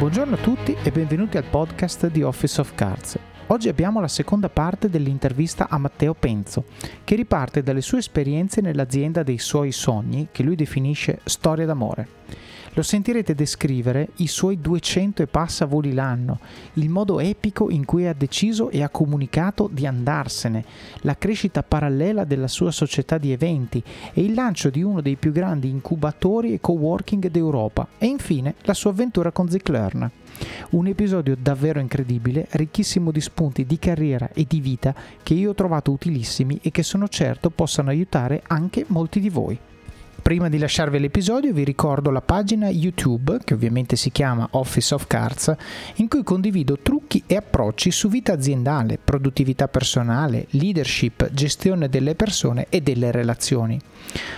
Buongiorno a tutti e benvenuti al podcast di Office of Cards. Oggi abbiamo la seconda parte dell'intervista a Matteo Penzo, che riparte dalle sue esperienze nell'azienda dei suoi sogni, che lui definisce storia d'amore. Lo sentirete descrivere i suoi 200 e passa voli l'anno, il modo epico in cui ha deciso e ha comunicato di andarsene, la crescita parallela della sua società di eventi e il lancio di uno dei più grandi incubatori e coworking d'Europa e infine la sua avventura con Ziclerna. Un episodio davvero incredibile, ricchissimo di spunti di carriera e di vita che io ho trovato utilissimi e che sono certo possano aiutare anche molti di voi. Prima di lasciarvi l'episodio vi ricordo la pagina YouTube, che ovviamente si chiama Office of Cards, in cui condivido trucchi e approcci su vita aziendale, produttività personale, leadership, gestione delle persone e delle relazioni.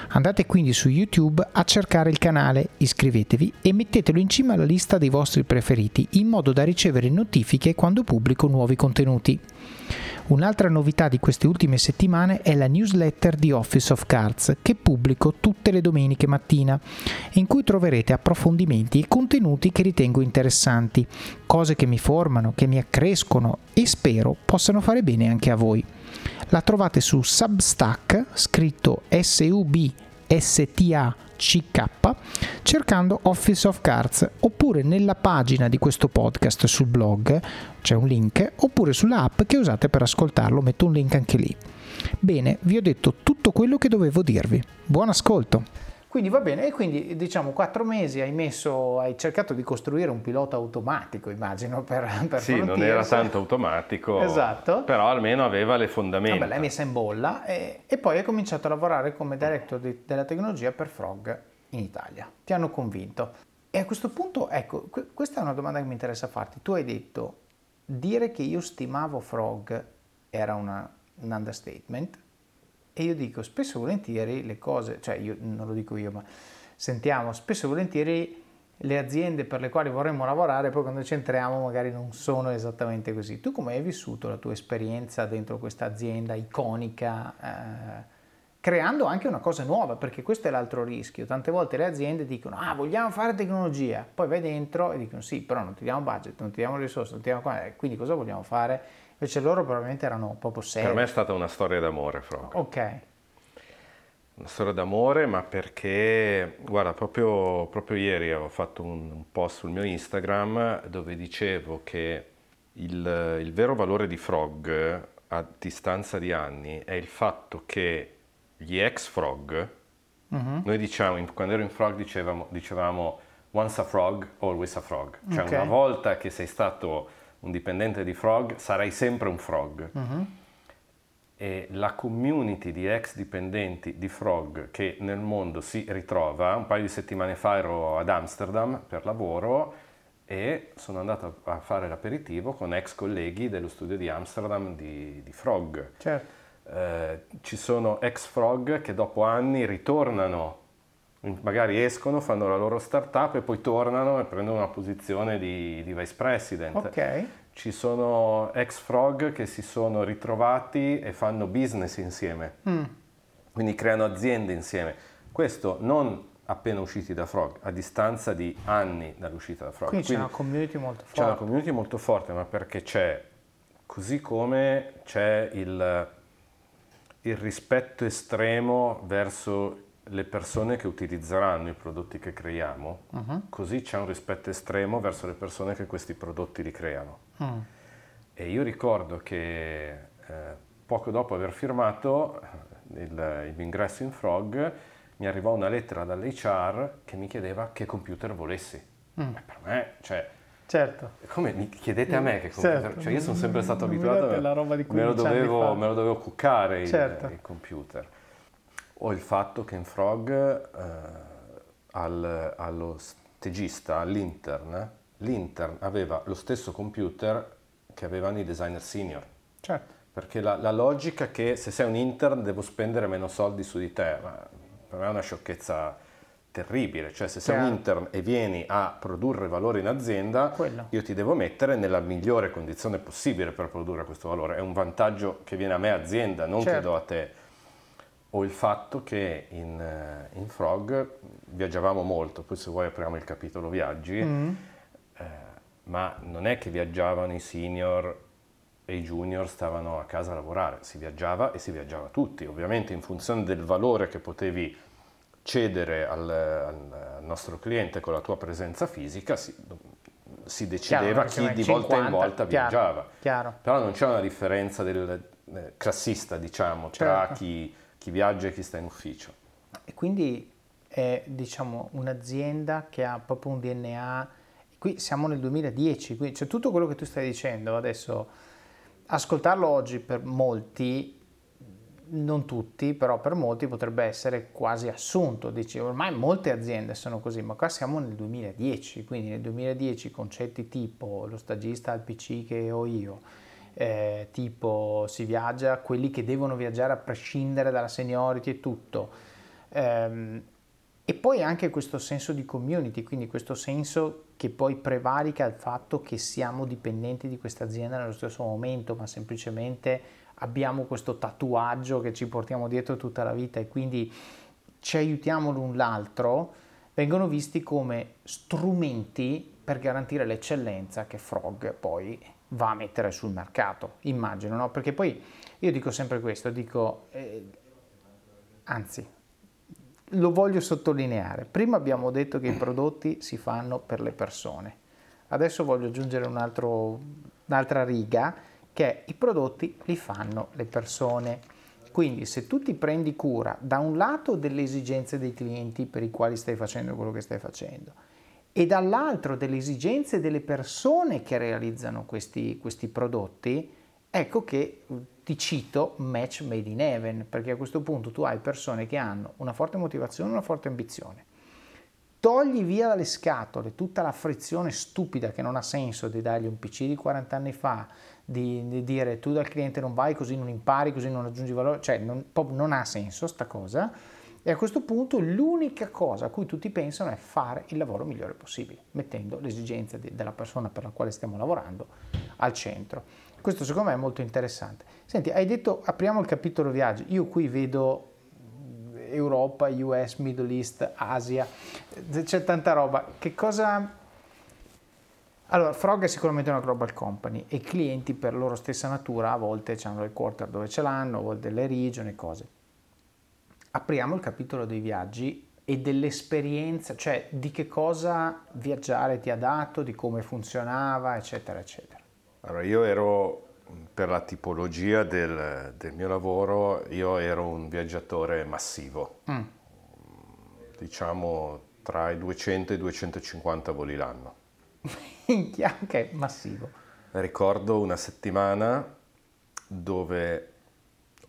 Andate quindi su YouTube a cercare il canale, iscrivetevi e mettetelo in cima alla lista dei vostri preferiti in modo da ricevere notifiche quando pubblico nuovi contenuti. Un'altra novità di queste ultime settimane è la newsletter di Office of Cards che pubblico tutte le domeniche mattina, in cui troverete approfondimenti e contenuti che ritengo interessanti, cose che mi formano, che mi accrescono e spero possano fare bene anche a voi. La trovate su Substack, scritto S-U-B-S-T-A CK cercando Office of Cards oppure nella pagina di questo podcast sul blog c'è un link oppure sulla app che usate per ascoltarlo metto un link anche lì. Bene, vi ho detto tutto quello che dovevo dirvi. Buon ascolto! Quindi va bene, e quindi diciamo quattro mesi hai messo, hai cercato di costruire un pilota automatico, immagino, per, per Sì, non era tanto automatico, esatto. però almeno aveva le fondamenta. Vabbè, l'hai messa in bolla e, e, poi hai cominciato a lavorare come director di, della tecnologia per Frog in Italia. Ti hanno convinto. E a questo punto, ecco, questa è una domanda che mi interessa farti. Tu hai detto, dire che io stimavo Frog era una, un understatement, e io dico spesso e volentieri le cose, cioè io non lo dico io, ma sentiamo spesso e volentieri le aziende per le quali vorremmo lavorare, poi quando ci entriamo magari non sono esattamente così. Tu come hai vissuto la tua esperienza dentro questa azienda iconica, eh, creando anche una cosa nuova, perché questo è l'altro rischio. Tante volte le aziende dicono, ah, vogliamo fare tecnologia, poi vai dentro e dicono, sì, però non ti diamo budget, non ti diamo risorse, non ti diamo... quindi cosa vogliamo fare? Invece loro probabilmente erano proprio seri. Per me è stata una storia d'amore, Frog. Ok. Una storia d'amore, ma perché, guarda, proprio, proprio ieri ho fatto un, un, post sul mio Instagram dove dicevo che il, il vero valore di Frog a distanza di anni è il fatto che gli ex Frog, uh-huh. noi diciamo, quando ero in Frog dicevamo, dicevamo once a frog, always a frog. Cioè okay. una volta che sei stato un dipendente di Frog, sarai sempre un Frog. Uh-huh. E la community di ex dipendenti di Frog che nel mondo si ritrova, un paio di settimane fa ero ad Amsterdam per lavoro e sono andato a fare l'aperitivo con ex colleghi dello studio di Amsterdam di, di Frog. Certo. Eh, ci sono ex Frog che dopo anni ritornano magari escono, fanno la loro startup e poi tornano e prendono una posizione di, di vice president. Ok. Ci sono ex frog che si sono ritrovati e fanno business insieme, mm. quindi creano aziende insieme. Questo non appena usciti da Frog, a distanza di anni dall'uscita da Frog. Quindi, quindi c'è una community molto forte. C'è una community molto forte, ma perché c'è, così come c'è il, il rispetto estremo verso le persone che utilizzeranno i prodotti che creiamo, uh-huh. così c'è un rispetto estremo verso le persone che questi prodotti li creano. Uh-huh. E io ricordo che eh, poco dopo aver firmato eh, il, l'ingresso in Frog mi arrivò una lettera dall'HR che mi chiedeva che computer volessi. Mm. Per me, cioè, certo. come mi chiedete a me che computer? Certo. Cioè, io sono sempre stato abituato, a me lo dovevo, me lo dovevo cuccare certo. il, il computer o il fatto che in Frog eh, al, allo stagista, all'intern, l'intern aveva lo stesso computer che avevano i designer senior. Certo. Perché la, la logica che se sei un intern devo spendere meno soldi su di te, ma per me è una sciocchezza terribile, cioè se sei Chiaro. un intern e vieni a produrre valore in azienda, Quello. io ti devo mettere nella migliore condizione possibile per produrre questo valore, è un vantaggio che viene a me azienda, non certo. che do a te o il fatto che in, eh, in, Frog viaggiavamo molto, poi se vuoi apriamo il capitolo viaggi, mm. eh, ma non è che viaggiavano i senior e i junior stavano a casa a lavorare, si viaggiava e si viaggiava tutti, ovviamente in funzione del valore che potevi cedere al, al, al nostro cliente con la tua presenza fisica, si, si decideva chiaro, chi di 50, volta in volta chiaro, viaggiava. Chiaro. Però non c'è una differenza del eh, classista, diciamo, tra certo. chi, chi viaggia e chi sta in ufficio. E quindi è diciamo, un'azienda che ha proprio un DNA, qui siamo nel 2010, quindi, cioè tutto quello che tu stai dicendo adesso, ascoltarlo oggi per molti non tutti, però per molti potrebbe essere quasi assunto. Dici, ormai molte aziende sono così, ma qua siamo nel 2010, quindi nel 2010 concetti tipo lo stagista al PC che ho io, eh, tipo si viaggia, quelli che devono viaggiare a prescindere dalla seniority e tutto. Eh, e poi anche questo senso di community, quindi questo senso che poi prevarica il fatto che siamo dipendenti di questa azienda nello stesso momento, ma semplicemente abbiamo questo tatuaggio che ci portiamo dietro tutta la vita e quindi ci aiutiamo l'un l'altro, vengono visti come strumenti per garantire l'eccellenza che Frog poi va a mettere sul mercato, immagino, no? Perché poi io dico sempre questo, dico, eh, anzi, lo voglio sottolineare, prima abbiamo detto che i prodotti si fanno per le persone, adesso voglio aggiungere un altro, un'altra riga, che i prodotti li fanno le persone. Quindi se tu ti prendi cura da un lato delle esigenze dei clienti per i quali stai facendo quello che stai facendo e dall'altro delle esigenze delle persone che realizzano questi, questi prodotti, ecco che ti cito match made in heaven, perché a questo punto tu hai persone che hanno una forte motivazione, una forte ambizione. Togli via dalle scatole tutta la frizione stupida che non ha senso di dargli un PC di 40 anni fa, di, di, dire tu dal cliente non vai così non impari, così non aggiungi valore, cioè non, non ha senso sta cosa. E a questo punto l'unica cosa a cui tutti pensano è fare il lavoro migliore possibile, mettendo le esigenze de, della persona per la quale stiamo lavorando al centro. Questo secondo me è molto interessante. Senti, hai detto apriamo il capitolo viaggi. Io qui vedo Europa, US, Middle East, Asia, c'è tanta roba. Che cosa allora, Frog è sicuramente una global company e i clienti per loro stessa natura a volte hanno il quarter dove ce l'hanno, a volte le regioni e cose. Apriamo il capitolo dei viaggi e dell'esperienza, cioè di che cosa viaggiare ti ha dato, di come funzionava, eccetera, eccetera. Allora, io ero, per la tipologia del, del mio lavoro, io ero un viaggiatore massivo, mm. diciamo tra i 200 e i 250 voli l'anno. Minchia, ok, massivo. Ricordo una settimana dove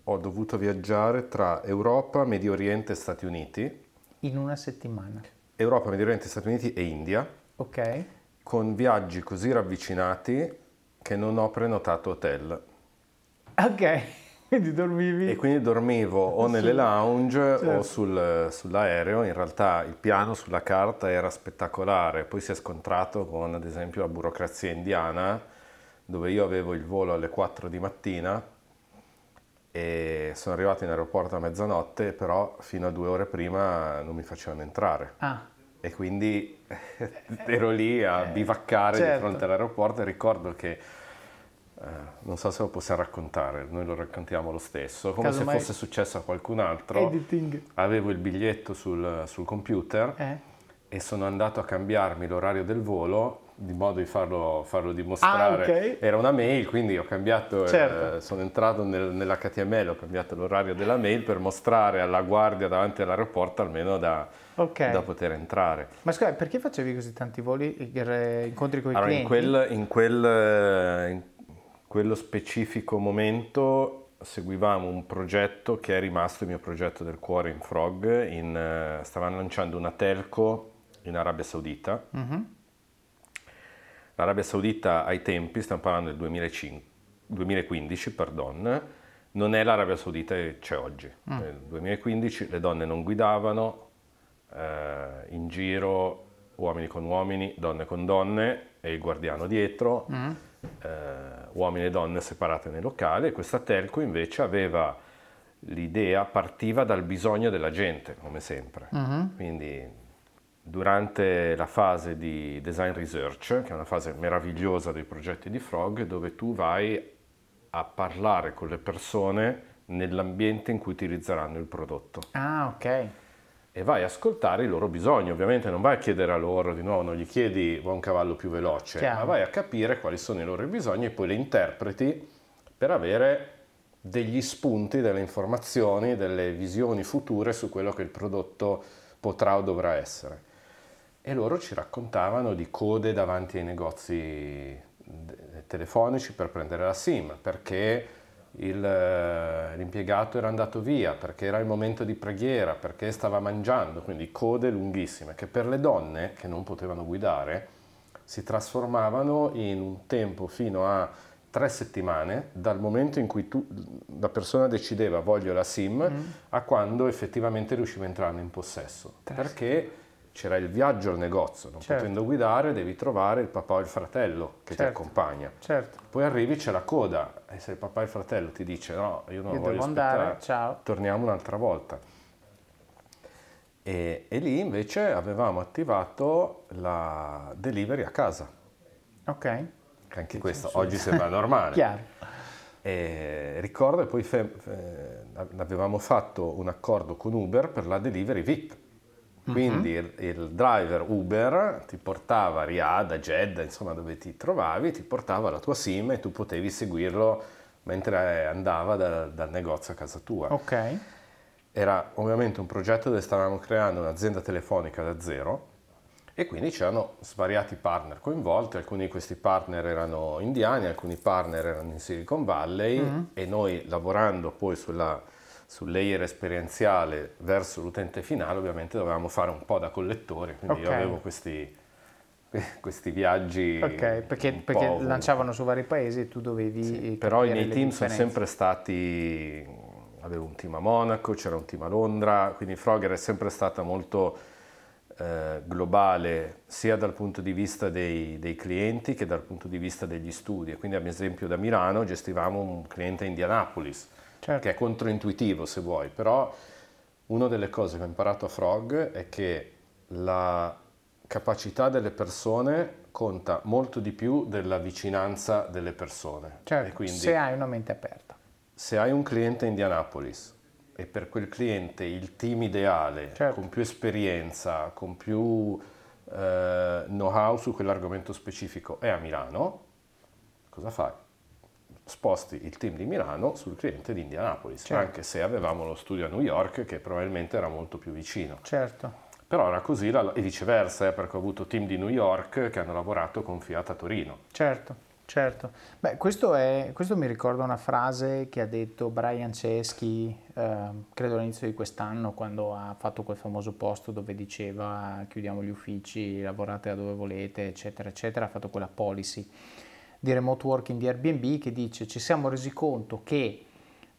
ho dovuto viaggiare tra Europa, Medio Oriente e Stati Uniti. In una settimana? Europa, Medio Oriente, Stati Uniti e India. Ok. Con viaggi così ravvicinati che non ho prenotato hotel. Ok. Quindi dormivi? E quindi dormivo o nelle lounge certo. o sul, sull'aereo. In realtà il piano sulla carta era spettacolare, poi si è scontrato con ad esempio la burocrazia indiana, dove io avevo il volo alle 4 di mattina e sono arrivato in aeroporto a mezzanotte, però fino a due ore prima non mi facevano entrare. Ah. E quindi ero lì a bivaccare certo. di fronte all'aeroporto e ricordo che eh, non so se lo possiamo raccontare, noi lo raccontiamo lo stesso, come Caso se fosse successo a qualcun altro. Editing. Avevo il biglietto sul, sul computer eh. e sono andato a cambiarmi l'orario del volo di modo di farlo, farlo dimostrare. Ah, okay. Era una mail, quindi ho cambiato, certo. eh, sono entrato nel, nell'HTML, ho cambiato l'orario della mail per mostrare alla guardia davanti all'aeroporto almeno da, okay. da poter entrare. Ma scusa, perché facevi così tanti voli, incontri con i allora, clienti? In quel, in quel in quello specifico momento seguivamo un progetto che è rimasto il mio progetto del cuore in Frog, in, stavamo lanciando una telco in Arabia Saudita. Mm-hmm. L'Arabia Saudita ai tempi, stiamo parlando del 2005, 2015, pardon, non è l'Arabia Saudita che c'è oggi. Mm. Nel 2015 le donne non guidavano, eh, in giro uomini con uomini, donne con donne e il guardiano dietro. Mm eh, uomini e donne separate nei locali questa telco invece aveva l'idea, partiva dal bisogno della gente, come sempre. Uh-huh. Quindi durante la fase di design research, che è una fase meravigliosa dei progetti di Frog, dove tu vai a parlare con le persone nell'ambiente in cui utilizzeranno il prodotto. Ah, ok. E vai a ascoltare i loro bisogni, ovviamente non vai a chiedere a loro di nuovo, non gli chiedi vuoi un cavallo più veloce, Chiaro. ma vai a capire quali sono i loro bisogni e poi le interpreti per avere degli spunti, delle informazioni, delle visioni future su quello che il prodotto potrà o dovrà essere. E loro ci raccontavano di code davanti ai negozi telefonici per prendere la SIM, perché il, eh, l'impiegato era andato via, perché era il momento di preghiera, perché stava mangiando, quindi code lunghissime che per le donne che non potevano guidare si trasformavano in un tempo fino a tre settimane dal momento in cui tu, la persona decideva voglio la SIM a quando effettivamente riusciva a entrarne in possesso. Tre Perché c'era il viaggio al negozio, non Certo. potendo guidare devi trovare il papà o il fratello che ti Certo. accompagna. Certo. Poi arrivi, c'è la coda e se il papà e il fratello ti dice no, io non Io voglio andare, ciao. torniamo un'altra volta. E, e lì invece avevamo attivato la delivery a casa, Ok. che anche questo oggi sembra normale. Chiaro. E ricordo e poi fe- fe- avevamo fatto un accordo con Uber per la delivery VIP. Quindi il, il driver Uber ti portava a Riyadh, a Jeddah, insomma dove ti trovavi, ti portava la tua SIM e tu potevi seguirlo mentre andava da- dal negozio a casa tua. Ok. Era ovviamente un progetto dove stavamo creando un'azienda telefonica da zero e quindi c'erano svariati partner coinvolti, alcuni di questi partner erano indiani, alcuni partner erano in Silicon Valley e noi lavorando poi sulla, sul layer esperienziale verso l'utente finale ovviamente dovevamo fare un po' da collettori, quindi io Ok. avevo questi, questi viaggi. Ok, perché, perché lancavano su vari paesi e tu dovevi... Però i miei team sono sempre stati, avevo un team a Monaco, c'era un team a Londra, quindi Frogger è sempre stata molto eh, globale sia dal punto di vista dei, dei clienti che dal punto di vista degli studi. Quindi ad esempio da Milano gestivamo un cliente a Indianapolis, Certo. che è controintuitivo se vuoi, però una delle cose che ho imparato a Frog è che la capacità delle persone conta molto di più della vicinanza delle persone. Certo, E quindi se hai una mente aperta. se hai un cliente a Indianapolis e per quel cliente il team ideale, Certo. con più esperienza, con più eh, know-how su quell'argomento specifico è a Milano, cosa fai? Sposti il team di Milano sul cliente di Indianapolis, Certo. anche se avevamo lo studio a New York che probabilmente era molto più vicino. Certo. Però era così e viceversa, eh, perché ho avuto team di New York che hanno lavorato con Fiat a Torino. Certo, certo. Beh, questo, è, questo mi ricorda una frase che ha detto Brian Ceschi, eh, credo all'inizio di quest'anno, quando ha fatto quel famoso post dove diceva chiudiamo gli uffici, lavorate da dove volete, eccetera, eccetera, ha fatto quella policy di remote working di Airbnb che dice ci siamo resi conto che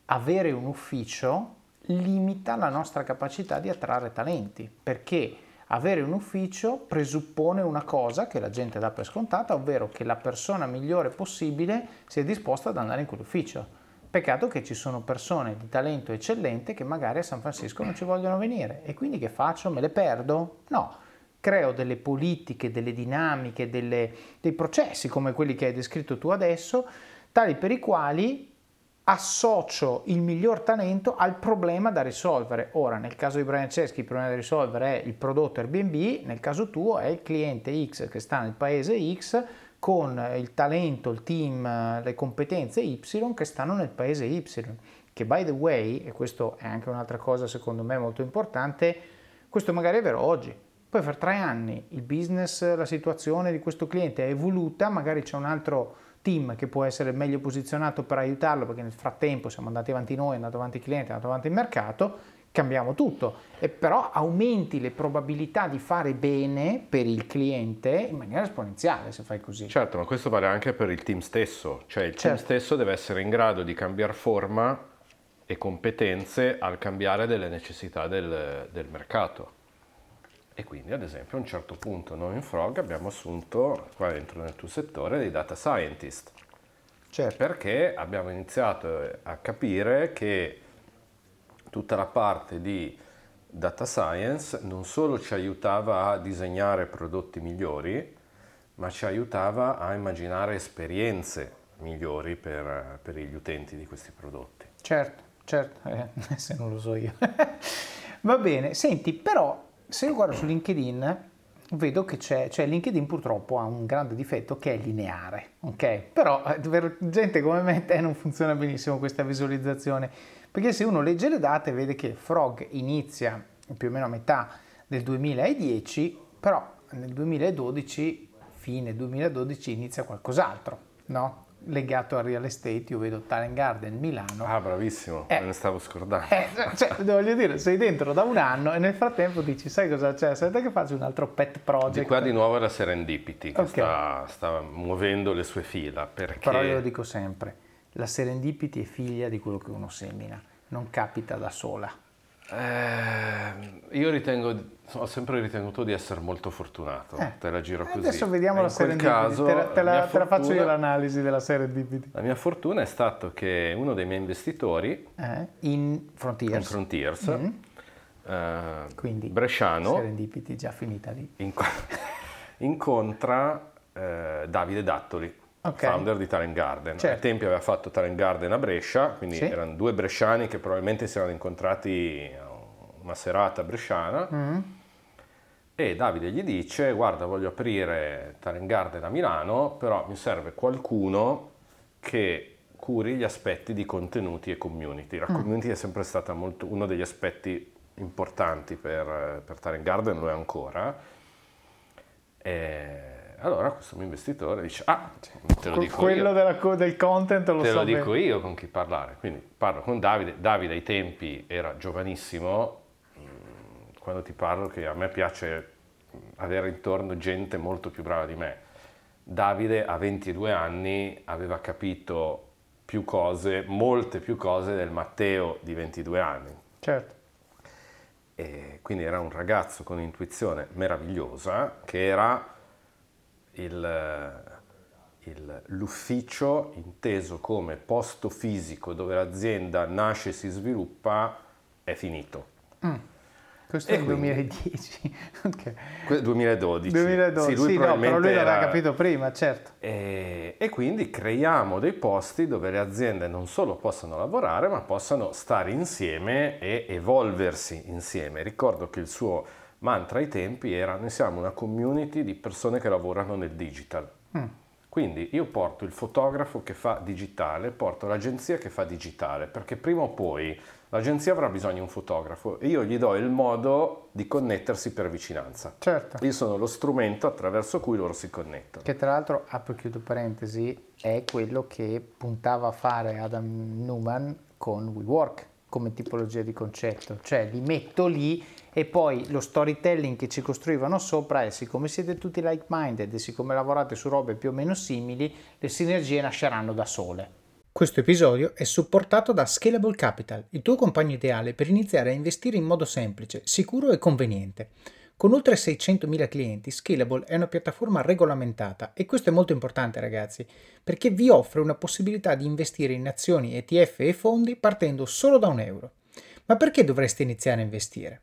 avere un ufficio limita la nostra capacità di attrarre talenti, perché avere un ufficio presuppone una cosa che la gente dà per scontata, ovvero che la persona migliore possibile sia disposta ad andare in quell'ufficio. Peccato che ci sono persone di talento eccellente che magari a San Francisco non ci vogliono venire e quindi che faccio? Me le perdo? No, creo delle politiche, delle dinamiche, delle- dei processi come quelli che hai descritto tu adesso, tali per i quali associo il miglior talento al problema da risolvere. Ora, nel caso di Brian Ceschi il problema da risolvere è il prodotto Airbnb, nel caso tuo è il cliente X che sta nel paese X con il talento, il team, le competenze Y che stanno nel paese Y. Che by the way, e questo è anche un'altra cosa secondo me molto importante, questo magari è vero oggi, poi fra tre anni il business, la situazione di questo cliente è evoluta, magari c'è un altro team che può essere meglio posizionato per aiutarlo perché nel frattempo siamo andati avanti noi, è andato avanti il cliente, è andato avanti il mercato, cambiamo tutto, e però aumenti le probabilità di fare bene per il cliente in maniera esponenziale se fai così. Certo, ma questo vale anche per il team stesso, cioè il team Certo. stesso deve essere in grado di cambiare forma e competenze al cambiare delle necessità del, del mercato. E quindi, ad esempio, a un certo punto noi in Frog abbiamo assunto, qua dentro nel tuo settore, dei data scientist, Certo. perché abbiamo iniziato a capire che tutta la parte di data science non solo ci aiutava a disegnare prodotti migliori, ma ci aiutava a immaginare esperienze migliori per, per gli utenti di questi prodotti. Certo, certo, eh, se non lo so io. Va bene, senti, però se io guardo su LinkedIn vedo che c'è, cioè LinkedIn purtroppo ha un grande difetto che è lineare, ok? Però eh, per gente come me te non funziona benissimo questa visualizzazione, perché se uno legge le date vede che Frog inizia più o meno a metà del 2010, però nel 2012, fine 2012, inizia qualcos'altro, no? Legato al real estate, io vedo Talent Garden Milano. Ah, bravissimo, eh, me ne stavo scordando. Eh, cioè, voglio dire, sei dentro da un anno e nel frattempo dici, sai cosa c'è? Aspetta che faccio un altro pet project. Di qua di nuovo è la Serendipity che okay. sta, sta, muovendo le sue fila. Perché... Però io lo dico sempre, la Serendipity è figlia di quello che uno semina, non capita da sola. Eh, io ritengo, ho sempre ritenuto di essere molto fortunato, eh, te la giro così. Adesso vediamo la serendipity, caso, te, la, te, la, te la faccio io l'analisi della serendipity. La mia fortuna è stato che uno dei miei investitori eh, in Frontiers, in Frontiers mm-hmm. eh, Quindi, Bresciano, serendipity già finita lì, inc- incontra eh, Davide Dattoli okay. founder di Talent Garden. Certo. Ai tempi aveva fatto Talent Garden a Brescia, quindi sì. erano due bresciani che probabilmente si erano incontrati una serata bresciana. Mm. E Davide gli dice: Guarda, voglio aprire Talent Garden a Milano, però mi serve qualcuno che curi gli aspetti di contenuti e community. La mm. community è sempre stata molto, uno degli aspetti importanti per, per Talent Garden, lo è ancora. E allora questo mio investitore dice, ah, te lo dico Quello io. Della, del content lo Te so lo dico bene. io con chi parlare. Quindi parlo con Davide. Davide ai tempi era giovanissimo, mm, quando ti parlo che a me piace avere intorno gente molto più brava di me. Davide a 22 anni aveva capito più cose, molte più cose del Matteo di 22 anni. Certo. E quindi era un ragazzo con intuizione meravigliosa che era il, il, l'ufficio inteso come posto fisico dove l'azienda nasce e si sviluppa è finito. Mm. Questo e è il 2010. okay. 2012. 2012. Sì, lui, sì, no, però lui l'aveva capito prima, certo. E, e, quindi creiamo dei posti dove le aziende non solo possano lavorare, ma possano stare insieme e evolversi insieme. Ricordo che il suo mantra ai tempi era noi siamo una community di persone che lavorano nel digital. Mm. Quindi io porto il fotografo che fa digitale, porto l'agenzia che fa digitale, perché prima o poi l'agenzia avrà bisogno di un fotografo e io gli do il modo di connettersi per vicinanza. Certo. Io sono lo strumento attraverso cui loro si connettono. Che tra l'altro, apro e chiudo parentesi, è quello che puntava a fare Adam Newman con WeWork come tipologia di concetto, cioè li metto lì e poi lo storytelling che ci costruivano sopra è siccome siete tutti like-minded e siccome lavorate su robe più o meno simili, le sinergie nasceranno da sole. Questo episodio è supportato da Scalable Capital, il tuo compagno ideale per iniziare a investire in modo semplice, sicuro e conveniente. Con oltre 600.000 clienti, Scalable è una piattaforma regolamentata e questo è molto importante ragazzi, perché vi offre una possibilità di investire in azioni, ETF e fondi partendo solo da un euro. Ma perché dovreste iniziare a investire?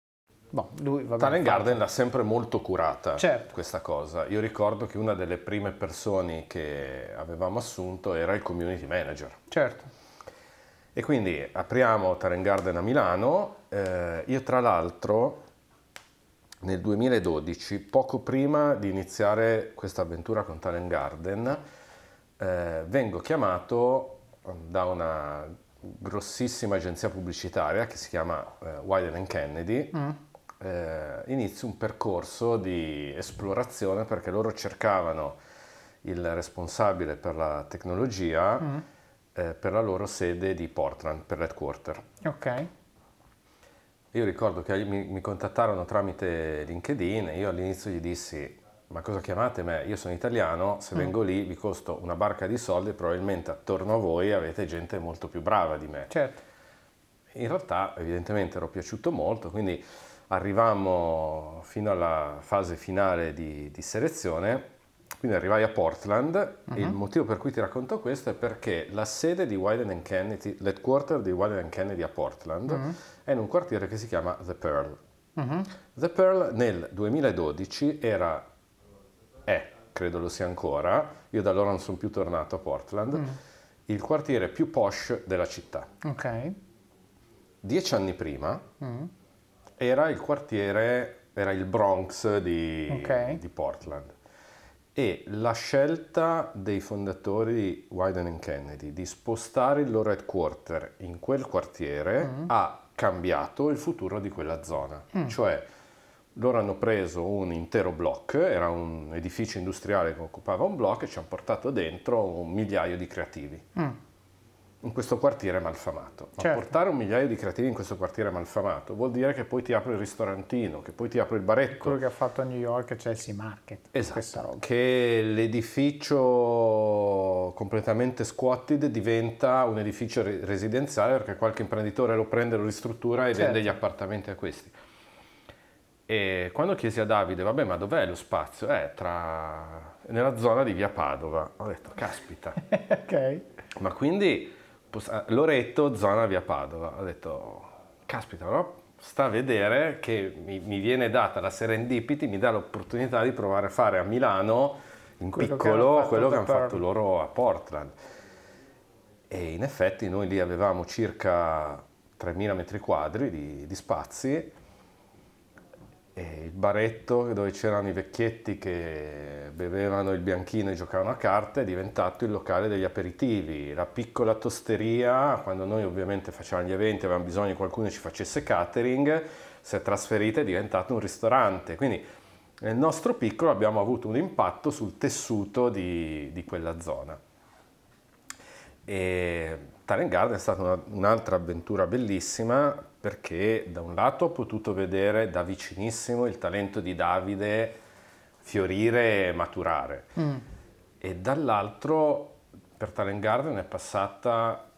Boh, lui, vabbè, Talent Garden l'ha sempre molto curata certo. questa cosa. Io ricordo che una delle prime persone che avevamo assunto era il community manager. Certo. E quindi apriamo Talent Garden a Milano. Eh, io tra l'altro nel 2012, poco prima di iniziare questa avventura con Talent Garden, eh, vengo chiamato da una grossissima agenzia pubblicitaria che si chiama eh, Wyden Kennedy. Mm. Eh, inizio un percorso di esplorazione perché loro cercavano il responsabile per la tecnologia mm. eh, per la loro sede di Portland, per l'headquarter. Ok. Io ricordo che mi, mi contattarono tramite LinkedIn e io all'inizio gli dissi ma cosa chiamate me? Io sono italiano, se mm. vengo lì vi costo una barca di soldi e probabilmente attorno a voi avete gente molto più brava di me. Certo. In realtà evidentemente ero piaciuto molto, quindi arrivammo fino alla fase finale di, di selezione, quindi arrivai a Portland uh-huh. il motivo per cui ti racconto questo è perché la sede di Wyden Kennedy, l'headquarter di Wyden Kennedy a Portland, uh-huh è in un quartiere che si chiama The Pearl. Uh-huh. The Pearl nel 2012 era, è, credo lo sia ancora, io da allora non sono più tornato a Portland, uh-huh. il quartiere più posh della città. Ok. Dieci anni prima uh-huh. Era il quartiere, era il Bronx di, okay. di Portland e la scelta dei fondatori di Wyden Kennedy di spostare il loro headquarter in quel quartiere mm. ha cambiato il futuro di quella zona. Mm. Cioè, loro hanno preso un intero block, era un edificio industriale che occupava un block e ci hanno portato dentro un migliaio di creativi. Mm. In questo quartiere malfamato. Ma certo. portare un migliaio di creativi in questo quartiere malfamato vuol dire che poi ti apri il ristorantino, che poi ti apri il baretto. Quello che ha fatto a New York Chelsea Market. Esatto. Che l'edificio completamente squatted diventa un edificio residenziale perché qualche imprenditore lo prende, lo ristruttura e certo. vende gli appartamenti a questi. E quando chiesi a Davide, vabbè, ma dov'è lo spazio? Eh, tra... nella zona di via Padova. Ho detto, caspita. ok. Ma quindi Loretto, zona via Padova. Ho detto, caspita, però sta a vedere che mi, mi, viene data la serendipity, mi dà l'opportunità di provare a fare a Milano in quello piccolo che quello che hanno fatto loro a Portland. E in effetti noi lì avevamo circa 3.000 metri quadri di, di spazi e il baretto dove c'erano i vecchietti che bevevano il bianchino e giocavano a carte è diventato il locale degli aperitivi. La piccola tosteria, quando noi ovviamente facevamo gli eventi, avevamo bisogno che qualcuno ci facesse catering, si è trasferita e è diventato un ristorante. Quindi nel nostro piccolo abbiamo avuto un impatto sul tessuto di, di quella zona. E Talent Garden è stata una, un'altra avventura bellissima perché da un lato ho potuto vedere da vicinissimo il talento di Davide fiorire e maturare mm. e dall'altro per Talent Garden è passata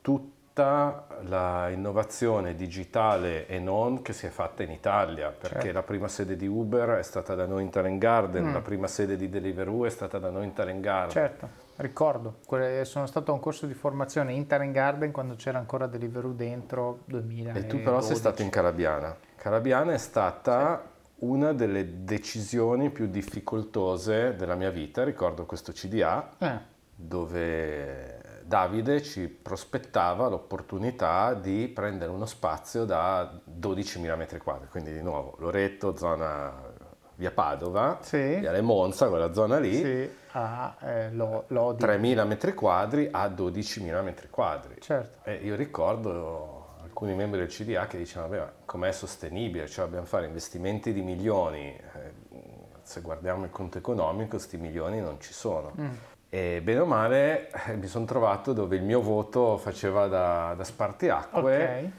tutta la innovazione digitale e non che si è fatta in Italia perché certo. la prima sede di Uber è stata da noi in Talent Garden, mm. la prima sede di Deliveroo è stata da noi in Talent Garden. Certo Ricordo, sono stato a un corso di formazione in Tarn Garden quando c'era ancora Deliveroo dentro 2000. E tu però sei stato in Carabiana. Carabiana è stata sì. una delle decisioni più difficoltose della mia vita, ricordo questo CDA, eh. dove Davide ci prospettava l'opportunità di prendere uno spazio da 12.000 metri quadri, quindi di nuovo Loreto, zona via Padova, sì. via Monza, quella zona lì, sì. A eh, Lodi. 3.000 metri quadri a 12.000 metri quadri. Certo. E io ricordo alcuni membri del CDA che dicevano, vabbè, com'è sostenibile? Cioè dobbiamo fare investimenti di milioni, eh, se guardiamo il conto economico questi milioni non ci sono. Mm. E bene o male eh, mi sono trovato dove il mio voto faceva da, da spartiacque. Okay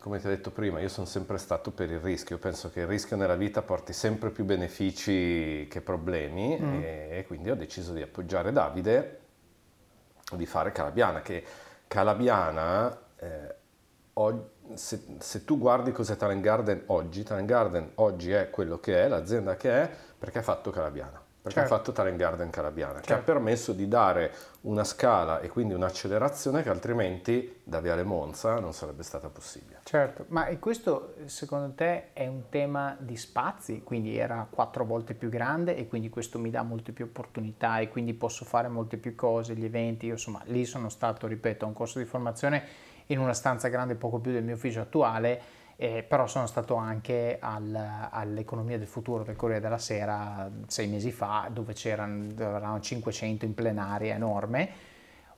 come ti ho detto prima, io sono sempre stato per il rischio, penso che il rischio nella vita porti sempre più benefici che problemi mm. e, e, quindi ho deciso di appoggiare Davide di fare Calabiana, che Calabiana, eh, o, se, se, tu guardi cos'è Talent Garden oggi, Talent Garden oggi è quello che è, l'azienda che è, perché ha fatto Calabiana perché certo. ha fatto Talent Garden Calabiana, certo. che ha certo. permesso di dare una scala e quindi un'accelerazione che altrimenti da Viale Monza non sarebbe stata possibile. Certo, ma questo secondo te è un tema di spazi, quindi era quattro volte più grande e quindi questo mi dà molte più opportunità e quindi posso fare molte più cose, gli eventi, io insomma lì sono stato, ripeto, a un corso di formazione in una stanza grande poco più del mio ufficio attuale eh, però sono stato anche al, all'economia del futuro del Corriere della Sera sei mesi fa, dove c'erano, erano 500 in plenaria enorme,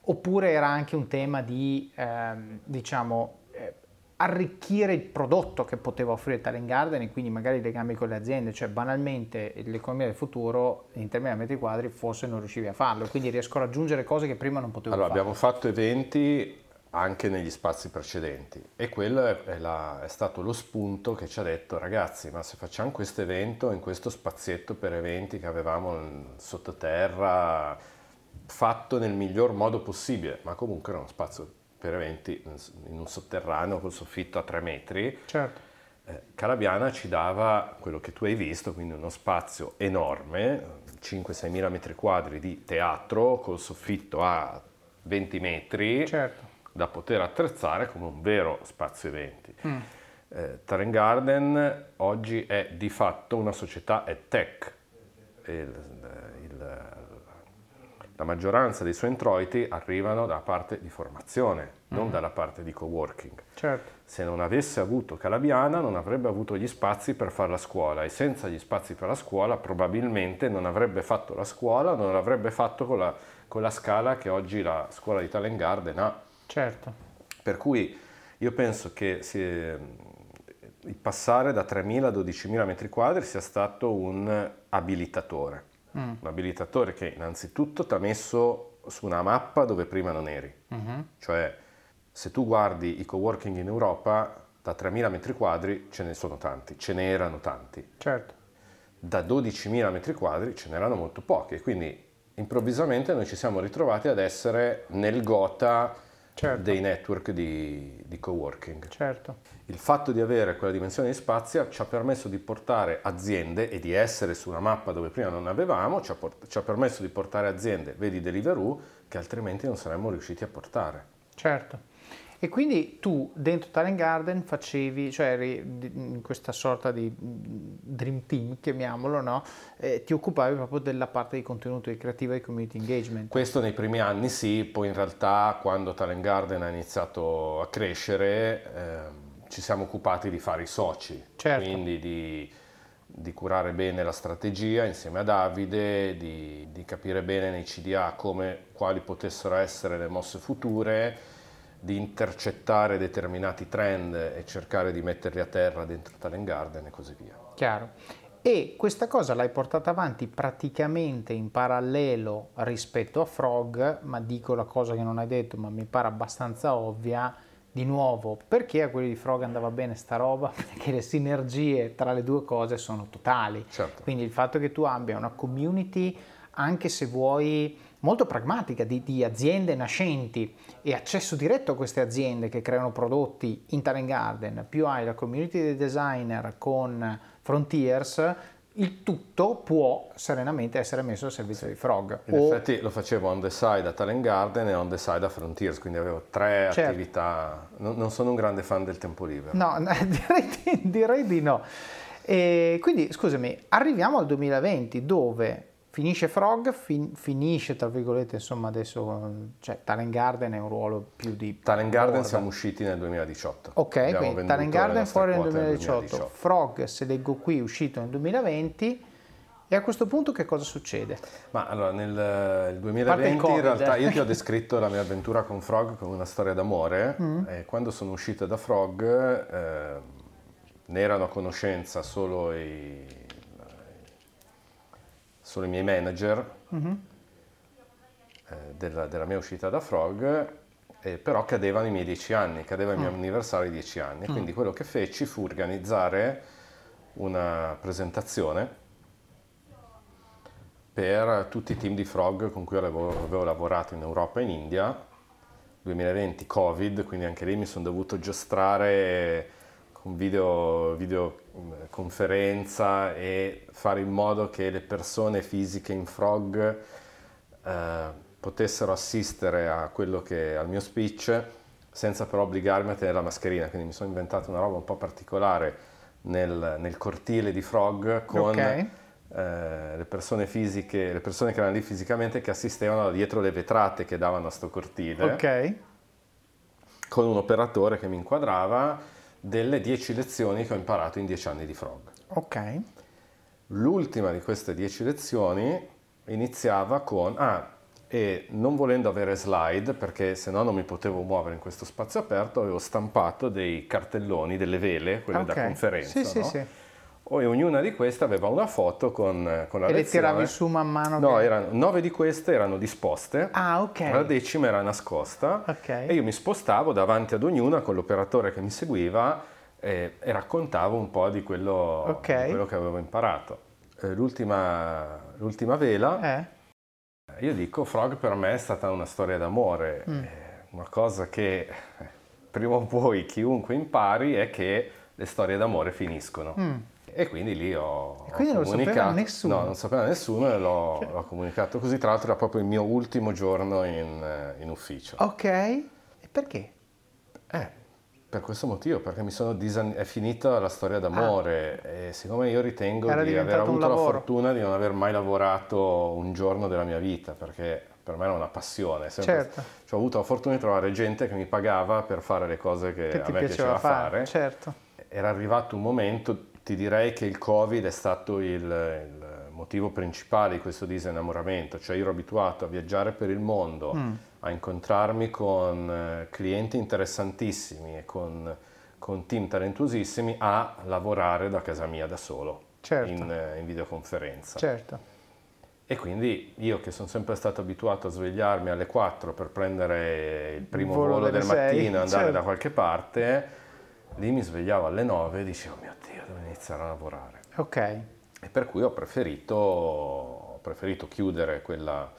oppure era anche un tema di, ehm, diciamo, eh, arricchire il prodotto che poteva offrire Talent Garden e quindi magari i legami con le aziende, cioè banalmente l'economia del futuro in termini di metri quadri forse non riuscivi a farlo, quindi riesco a raggiungere cose che prima non potevo allora, fare. Abbiamo fatto eventi anche negli spazi precedenti. E quello è, la, è, stato lo spunto che ci ha detto ragazzi ma se facciamo questo evento in questo spazietto per eventi che avevamo sottoterra fatto nel miglior modo possibile ma comunque era uno spazio per eventi in un sotterraneo col soffitto a tre metri certo. eh, Calabiana ci dava quello che tu hai visto quindi uno spazio enorme 5-6 mila metri quadri di teatro col soffitto a 20 metri. Certo da poter attrezzare come un vero spazio eventi. Mm. Eh, Tarn Garden oggi è di fatto una società EdTech. Il, il, la maggioranza dei suoi introiti arrivano da parte di formazione, mm. non dalla parte di coworking. Certo. Se non avesse avuto Calabiana non avrebbe avuto gli spazi per fare la scuola e senza gli spazi per la scuola probabilmente non avrebbe fatto la scuola, non l'avrebbe fatto con la, con la scala che oggi la scuola di Talent Garden ha. Certo. Per cui io penso che il passare da 3.000 a 12.000 metri quadri sia stato un abilitatore. Mm. Un abilitatore che innanzitutto ti ha messo su una mappa dove prima non eri. Mm-hmm. Cioè, se tu guardi i coworking in Europa, da 3.000 metri quadri ce ne sono tanti, ce ne erano tanti. Certo. Da 12.000 metri quadri ce n'erano molto pochi. Quindi improvvisamente noi ci siamo ritrovati ad essere nel gota certo. dei network di, di coworking. Certo. Il fatto di avere quella dimensione di spazio ci ha permesso di portare aziende e di essere su una mappa dove prima non avevamo, ci ha, port- ci ha permesso di portare aziende, vedi Deliveroo, che altrimenti non saremmo riusciti a portare. Certo. E quindi tu dentro Talent Garden facevi, cioè eri in questa sorta di dream team, chiamiamolo, no? Eh, ti occupavi proprio della parte di contenuto di creativa e di community engagement. Questo nei primi anni sì, poi in realtà quando Talent Garden ha iniziato a crescere eh, ci siamo occupati di fare i soci, certo. quindi di, di, curare bene la strategia insieme a Davide, di, di capire bene nei CDA come, quali potessero essere le mosse future di intercettare determinati trend e cercare di metterli a terra dentro Talent Garden e così via. Chiaro. E questa cosa l'hai portata avanti praticamente in parallelo rispetto a Frog, ma dico la cosa che non hai detto, ma mi pare abbastanza ovvia. Di nuovo, perché a quelli di Frog andava bene sta roba? Perché le sinergie tra le due cose sono totali. Certo. Quindi il fatto che tu abbia una community, anche se vuoi molto pragmatica di, di, aziende nascenti e accesso diretto a queste aziende che creano prodotti in Talent Garden, più hai la community dei designer con Frontiers, il tutto può serenamente essere messo al servizio di Frog. In o... effetti lo facevo on the side a Talent Garden e on the side a Frontiers, quindi avevo tre certo. attività. Non, non, sono un grande fan del tempo libero. No, direi di, direi di no. E quindi scusami, arriviamo al 2020 dove Finisce Frog, fin, finisce tra virgolette, insomma adesso, cioè Talent Garden è un ruolo più di... Talent Garden siamo usciti nel 2018. Ok, Abbiamo quindi Talent Garden fuori nel 2018. 2018. Frog, se leggo qui, uscito nel 2020. E a questo punto che cosa succede? Ma allora nel 2020 COVID, in realtà io ti ho descritto la mia avventura con Frog come una storia d'amore mm. e quando sono uscita da Frog eh, ne erano a conoscenza solo i sono i miei manager mm-hmm. eh, della, della, mia uscita da Frog, eh, però cadevano i miei dieci anni, cadeva il mio mm. anniversario di dieci anni. Mm. Quindi quello che feci fu organizzare una presentazione per tutti i team di Frog con cui avevo, avevo lavorato in Europa e in India. 2020 Covid, quindi anche lì mi sono dovuto giostrare con video, videoconferenza e fare in modo che le persone fisiche in Frog eh, potessero assistere a quello che, al mio speech senza però obbligarmi a tenere la mascherina. Quindi mi sono inventato una roba un po' particolare nel, nel cortile di Frog con okay. eh, le persone fisiche, le persone che erano lì fisicamente che assistevano dietro le vetrate che davano a sto cortile. Ok. Con un operatore che mi inquadrava delle 10 lezioni che ho imparato in 10 anni di Frog. Ok. L'ultima di queste 10 lezioni iniziava con... Ah, e non volendo avere slide, perché se no non mi potevo muovere in questo spazio aperto, avevo stampato dei cartelloni, delle vele, quelle Ok. da conferenza, Sì, no? sì, sì. E ognuna di queste aveva una foto con, con la E le lezione. tiravi su man mano? No, che- erano, nove di queste erano disposte, Ah, ok. la decima era nascosta Ok. e io mi spostavo davanti ad ognuna con l'operatore che mi seguiva e, e raccontavo un po' di quello, Ok. di quello che avevo imparato. Eh, L'ultima, l'ultima vela, Eh? io dico, Frog per me è stata una storia d'amore, Mm. Eh, una cosa che eh, prima o poi chiunque impari è che le storie d'amore finiscono. Mm. E quindi lì ho, E quindi ho non lo sapeva comunicato. nessuno? No, non sapeva nessuno e l'ho, l'ho comunicato così. Tra l'altro era proprio il mio ultimo giorno in, eh, in ufficio. Ok. E perché? Eh, per questo motivo, perché mi sono disan- è finita la storia d'amore e siccome io ritengo Era di aver avuto la fortuna di non aver mai lavorato un giorno della mia vita, perché per me era una passione. sempre- Certo. Cioè, ho avuto la fortuna di trovare gente che mi pagava per fare le cose che, Che a me piaceva fare? Certo. era arrivato un momento, ti direi che il Covid è stato il, il motivo principale di questo disinnamoramento, cioè io ero abituato a viaggiare per il mondo, Mm. a incontrarmi con eh, clienti interessantissimi e con, con team talentuosissimi, a lavorare da casa mia da solo, Certo. in, eh, in videoconferenza. Certo. E quindi io che sono sempre stato abituato a svegliarmi alle 4 per prendere il primo volo volo, del mattino e andare certo. da qualche parte, lì mi svegliavo alle 9 e dicevo, mio iniziare a lavorare. Ok. E per cui ho preferito, ho preferito chiudere quella,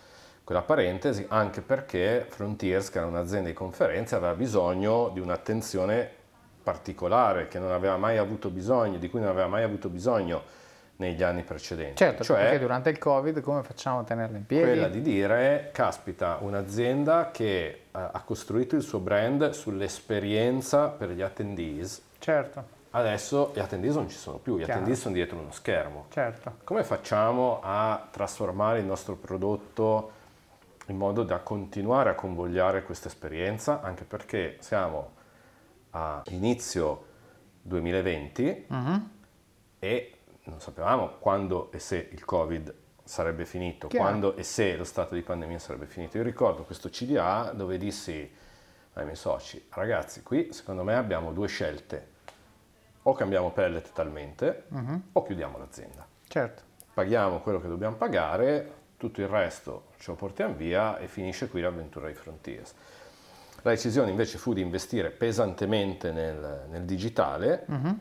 quella parentesi, anche perché Frontiers, che era un'azienda di conferenze, aveva bisogno di un'attenzione particolare che non aveva mai avuto bisogno, di cui non aveva mai avuto bisogno negli anni precedenti. Certo, cioè perché durante il Covid come facciamo a tenerla in piedi? quella di dire, caspita, un'azienda che ha costruito il suo brand sull'esperienza per gli attendees, Certo, adesso gli attendees non ci sono più, gli Chiaro. attendees sono dietro uno schermo. certo. Come facciamo a trasformare il nostro prodotto in modo da continuare a convogliare questa esperienza? Anche perché siamo a inizio 2020 Mhm. e non sapevamo quando e se il Covid sarebbe finito, Chiaro. quando e se lo stato di pandemia sarebbe finito. Io ricordo questo CDA dove dissi ai miei soci, ragazzi, qui secondo me abbiamo due scelte, o cambiamo pelle totalmente Mhm. o chiudiamo l'azienda. Certo. Paghiamo quello che dobbiamo pagare, tutto il resto ce lo portiamo via e finisce qui l'avventura di Frontiers. La decisione invece fu di investire pesantemente nel, nel digitale, Mhm.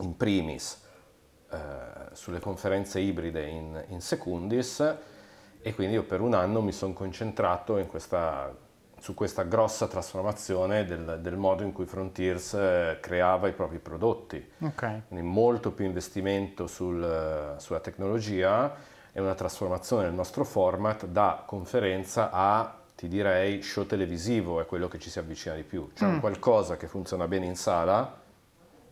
in primis eh, sulle conferenze ibride in, in secundis e quindi io per un anno mi sono concentrato in questa- su questa grossa trasformazione del, del modo in cui Frontiers eh, creava i propri prodotti Ok. quindi molto più investimento sul- sulla tecnologia e una trasformazione del nostro format da conferenza a, ti direi, show televisivo è quello che ci si avvicina di più, cioè un qualcosa che funziona bene in sala,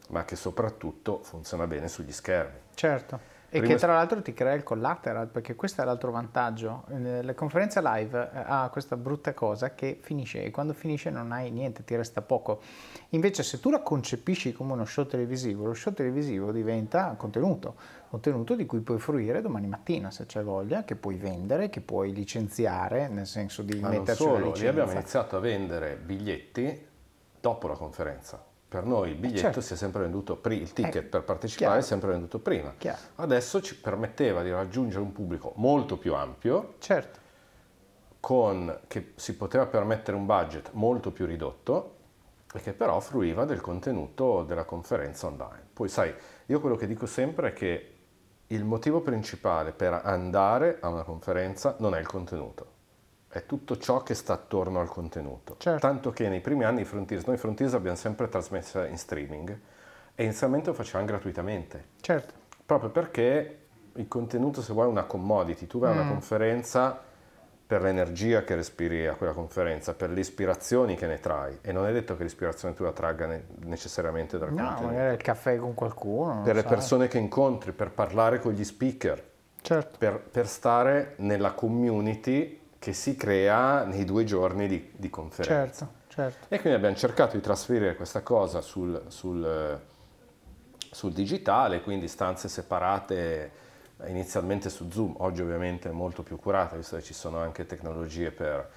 ma che soprattutto funziona bene sugli schermi. Certo. E Prima- che tra l'altro ti crea il collateral, perché questo è l'altro vantaggio. Eh, La conferenza live eh, ha questa brutta cosa che finisce e quando finisce non hai niente, ti resta poco. Invece se tu la concepisci come uno show televisivo, lo show televisivo diventa contenuto, contenuto di cui puoi fruire domani mattina se c'è voglia, che puoi vendere, che puoi licenziare, nel senso di Ma non metterci una solo, abbiamo iniziato a vendere biglietti dopo la conferenza. Per noi il biglietto Certo. si è sempre venduto prima, il ticket Eh, per partecipare chiaro. è sempre venduto prima. Chiaro. Adesso ci permetteva di raggiungere un pubblico molto più ampio, Certo, con, che si poteva permettere un budget molto più ridotto e che però fruiva del contenuto della conferenza online. Poi sai, io quello che dico sempre è che il motivo principale per andare a una conferenza non è il contenuto, è tutto ciò che sta attorno al contenuto. Certo. Tanto che nei primi anni Frontiers, noi Frontiers abbiamo sempre trasmesso in streaming e inizialmente lo facevamo gratuitamente certo. proprio perché il contenuto, se vuoi, è una commodity. Tu vai a una Mm. conferenza per l'energia che respiri a quella conferenza, per le ispirazioni che ne trai. E non è detto che l'ispirazione tu la tragga ne- necessariamente dal No, contenuto. magari il caffè con qualcuno. Per le so. persone che incontri, per parlare con gli speaker, Certo. per, per stare nella community che si crea nei due giorni di, di conferenza. Certo, Certo. E quindi abbiamo cercato di trasferire questa cosa sul, sul, sul digitale, quindi stanze separate inizialmente su Zoom, oggi ovviamente molto più curate, visto che ci sono anche tecnologie per,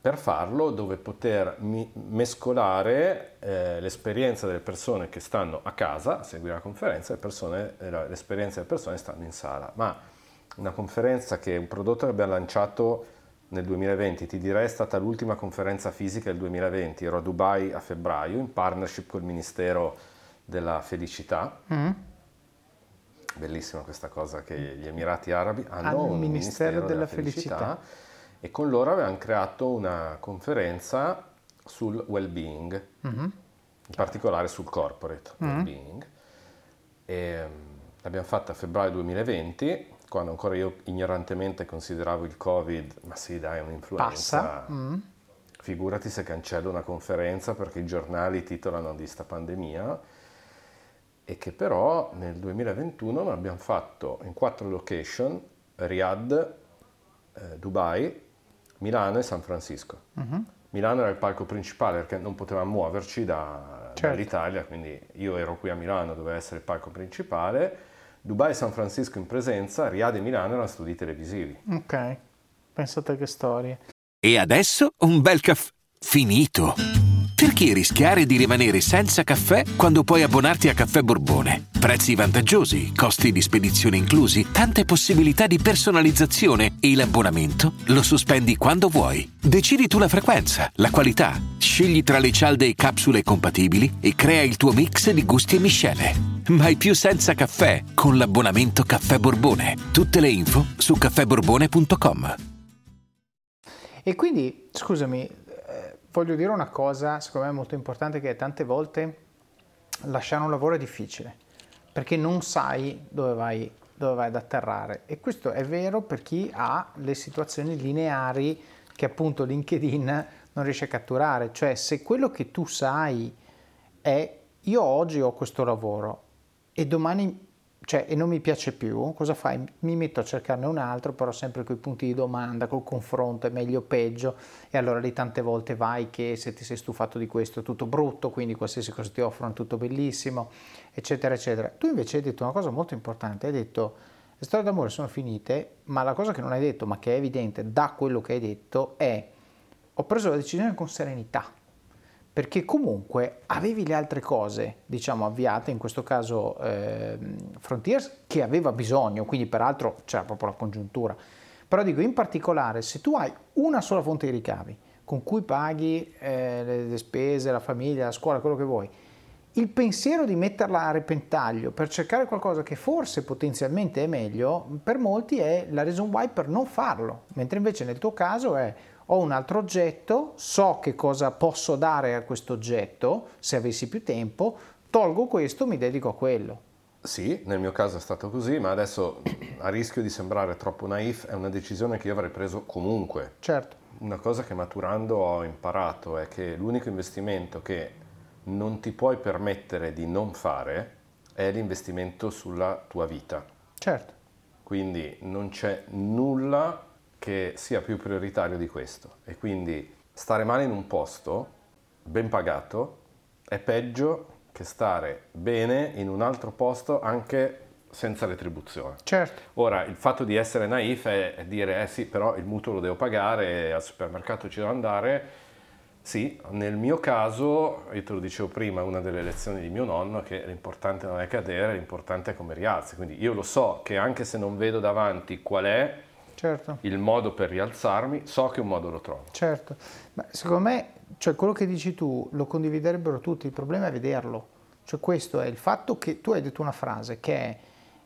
per farlo, dove poter mi- mescolare eh, l'esperienza delle persone che stanno a casa a seguire la conferenza e persone, eh, l'esperienza delle persone che stanno in sala. Ma una conferenza che è un prodotto che abbiamo lanciato nel 2020, ti direi è stata l'ultima conferenza fisica del 2020, ero a Dubai a febbraio in partnership col Ministero della Felicità. Mm bellissima questa cosa che gli Emirati Arabi hanno un Ministero, Ministero della, della felicità. felicità. e con loro avevano creato una conferenza sul well-being, mm-hmm. in particolare sul corporate mm-hmm. well-being. E, um, l'abbiamo fatta a febbraio 2020, quando ancora io ignorantemente consideravo il Covid, ma sì dai, è un'influenza. Mm. Figurati se cancello una conferenza perché i giornali titolano di sta pandemia e che però nel 2021 abbiamo fatto in quattro location, Riyadh, eh, Dubai, Milano e San Francisco. Uh-huh. Milano era il palco principale perché non potevamo muoverci da, certo. dall'Italia, quindi io ero qui a Milano, doveva essere il palco principale. Dubai e San Francisco in presenza, Riyadh e Milano erano studi televisivi. Ok, pensate che storie. E adesso un bel caffè finito. Perché rischiare di rimanere senza caffè quando puoi abbonarti a Caffè Borbone? Prezzi vantaggiosi, costi di spedizione inclusi, tante possibilità di personalizzazione e l'abbonamento lo sospendi quando vuoi. Decidi tu la frequenza, la qualità, scegli tra le cialde e capsule compatibili e crea il tuo mix di gusti e miscele. Mai più senza caffè con l'abbonamento Caffè Borbone. Tutte le info su caffèborbone.com. E quindi, scusami, voglio dire una cosa, secondo me molto importante, che tante volte lasciare un lavoro è difficile, perché non sai dove vai, dove vai ad atterrare. E questo è vero per chi ha le situazioni lineari che appunto LinkedIn non riesce a catturare. Cioè se quello che tu sai è io oggi ho questo lavoro e domani cioè, e non mi piace più, cosa fai? Mi metto a cercarne un altro, però sempre con i punti di domanda, col confronto, è meglio o peggio, e allora lì tante volte vai che se ti sei stufato di questo è tutto brutto, quindi qualsiasi cosa ti offrono è tutto bellissimo, eccetera, eccetera. Tu invece hai detto una cosa molto importante, hai detto le storie d'amore sono finite, ma la cosa che non hai detto, ma che è evidente da quello che hai detto, è ho preso la decisione con serenità perché comunque avevi le altre cose, diciamo, avviate, in questo caso eh, Frontiers, che aveva bisogno, quindi peraltro c'era proprio la congiuntura. Però dico, in particolare, se tu hai una sola fonte di ricavi, con cui paghi eh, le, le spese, la famiglia, la scuola, quello che vuoi, il pensiero di metterla a repentaglio per cercare qualcosa che forse potenzialmente è meglio, per molti è la reason why per non farlo, mentre invece nel tuo caso è ho un altro oggetto, so che cosa posso dare a questo oggetto se avessi più tempo, tolgo questo, mi dedico a quello. Sì, nel mio caso è stato così, ma adesso a rischio di sembrare troppo naif, è una decisione che io avrei preso comunque. Certo. Una cosa che maturando ho imparato è che l'unico investimento che non ti puoi permettere di non fare è l'investimento sulla tua vita. Certo. Quindi non c'è nulla che sia più prioritario di questo e quindi stare male in un posto ben pagato è peggio che stare bene in un altro posto anche senza retribuzione. Certo. Ora, il fatto di essere naif è dire, eh sì, però il mutuo lo devo pagare, al supermercato ci devo andare. Sì, nel mio caso, io te lo dicevo prima, una delle lezioni di mio nonno, che l'importante non è cadere, l'importante è come rialzi. Quindi io lo so che anche se non vedo davanti qual è certo. il modo per rialzarmi, so che un modo lo trovo. Certo, ma secondo me, cioè quello che dici tu lo condividerebbero tutti, il problema è vederlo. Cioè questo è il fatto che tu hai detto una frase che è,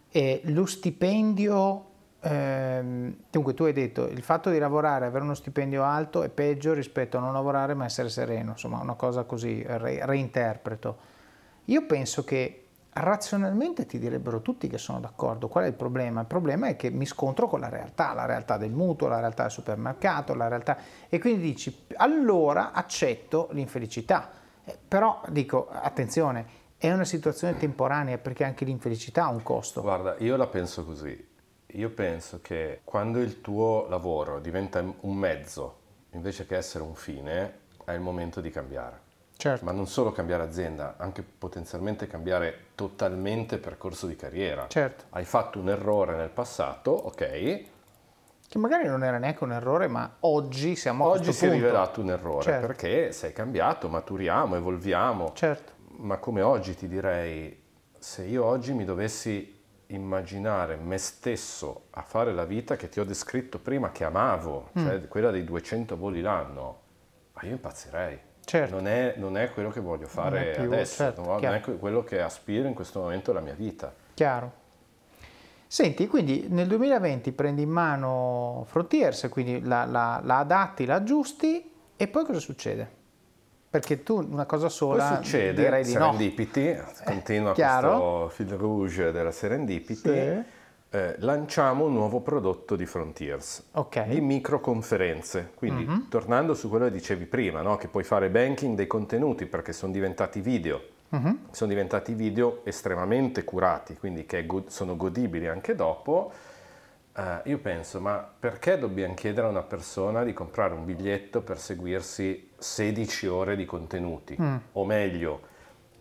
è lo stipendio, ehm, dunque tu hai detto il fatto di lavorare, avere uno stipendio alto è peggio rispetto a non lavorare ma essere sereno, insomma una cosa così, re, reinterpreto. Io penso che razionalmente ti direbbero tutti che sono d'accordo. Qual è il problema? Il problema è che mi scontro con la realtà, la realtà del mutuo, la realtà del supermercato, la realtà... E quindi dici, allora accetto l'infelicità. Eh, però dico, attenzione, è una situazione temporanea perché anche l'infelicità ha un costo. Guarda, io la penso così. Io penso che quando il tuo lavoro diventa un mezzo invece che essere un fine, è il momento di cambiare. Certo. Ma non solo cambiare azienda, anche potenzialmente cambiare totalmente percorso di carriera. Certo. Hai fatto un errore nel passato, ok, Che magari non era neanche un errore, ma oggi siamo a oggi si è rivelato un errore Certo. perché sei cambiato, maturiamo, evolviamo. Certo. Ma come oggi ti direi, se io oggi mi dovessi immaginare me stesso a fare la vita che ti ho descritto prima, che amavo, Mm. cioè quella dei 200 voli l'anno, ma io impazzirei. Certo. Non, è, non è quello che voglio fare Non più- adesso, certo, non chiaro. è que- quello che aspiro in questo momento della mia vita. Chiaro. Senti, quindi nel 2020 prendi in mano Frontiers, quindi la, la- la adatti, la aggiusti e poi cosa succede? Perché tu una cosa Poi sola succede, direi di no. Serendipity, continua chiaro. questo fil rouge della Serendipity, Sì. Eh, lanciamo un nuovo prodotto di Frontiers. Ok. di microconferenze. Quindi, Mhm. tornando su quello che dicevi prima, no? che puoi fare banking dei contenuti perché sono diventati video, Mhm. sono diventati video estremamente curati, quindi che go- sono godibili anche dopo. eh, io penso, ma perché dobbiamo chiedere a una persona di comprare un biglietto per seguirsi 16 ore di contenuti? Mm. O meglio,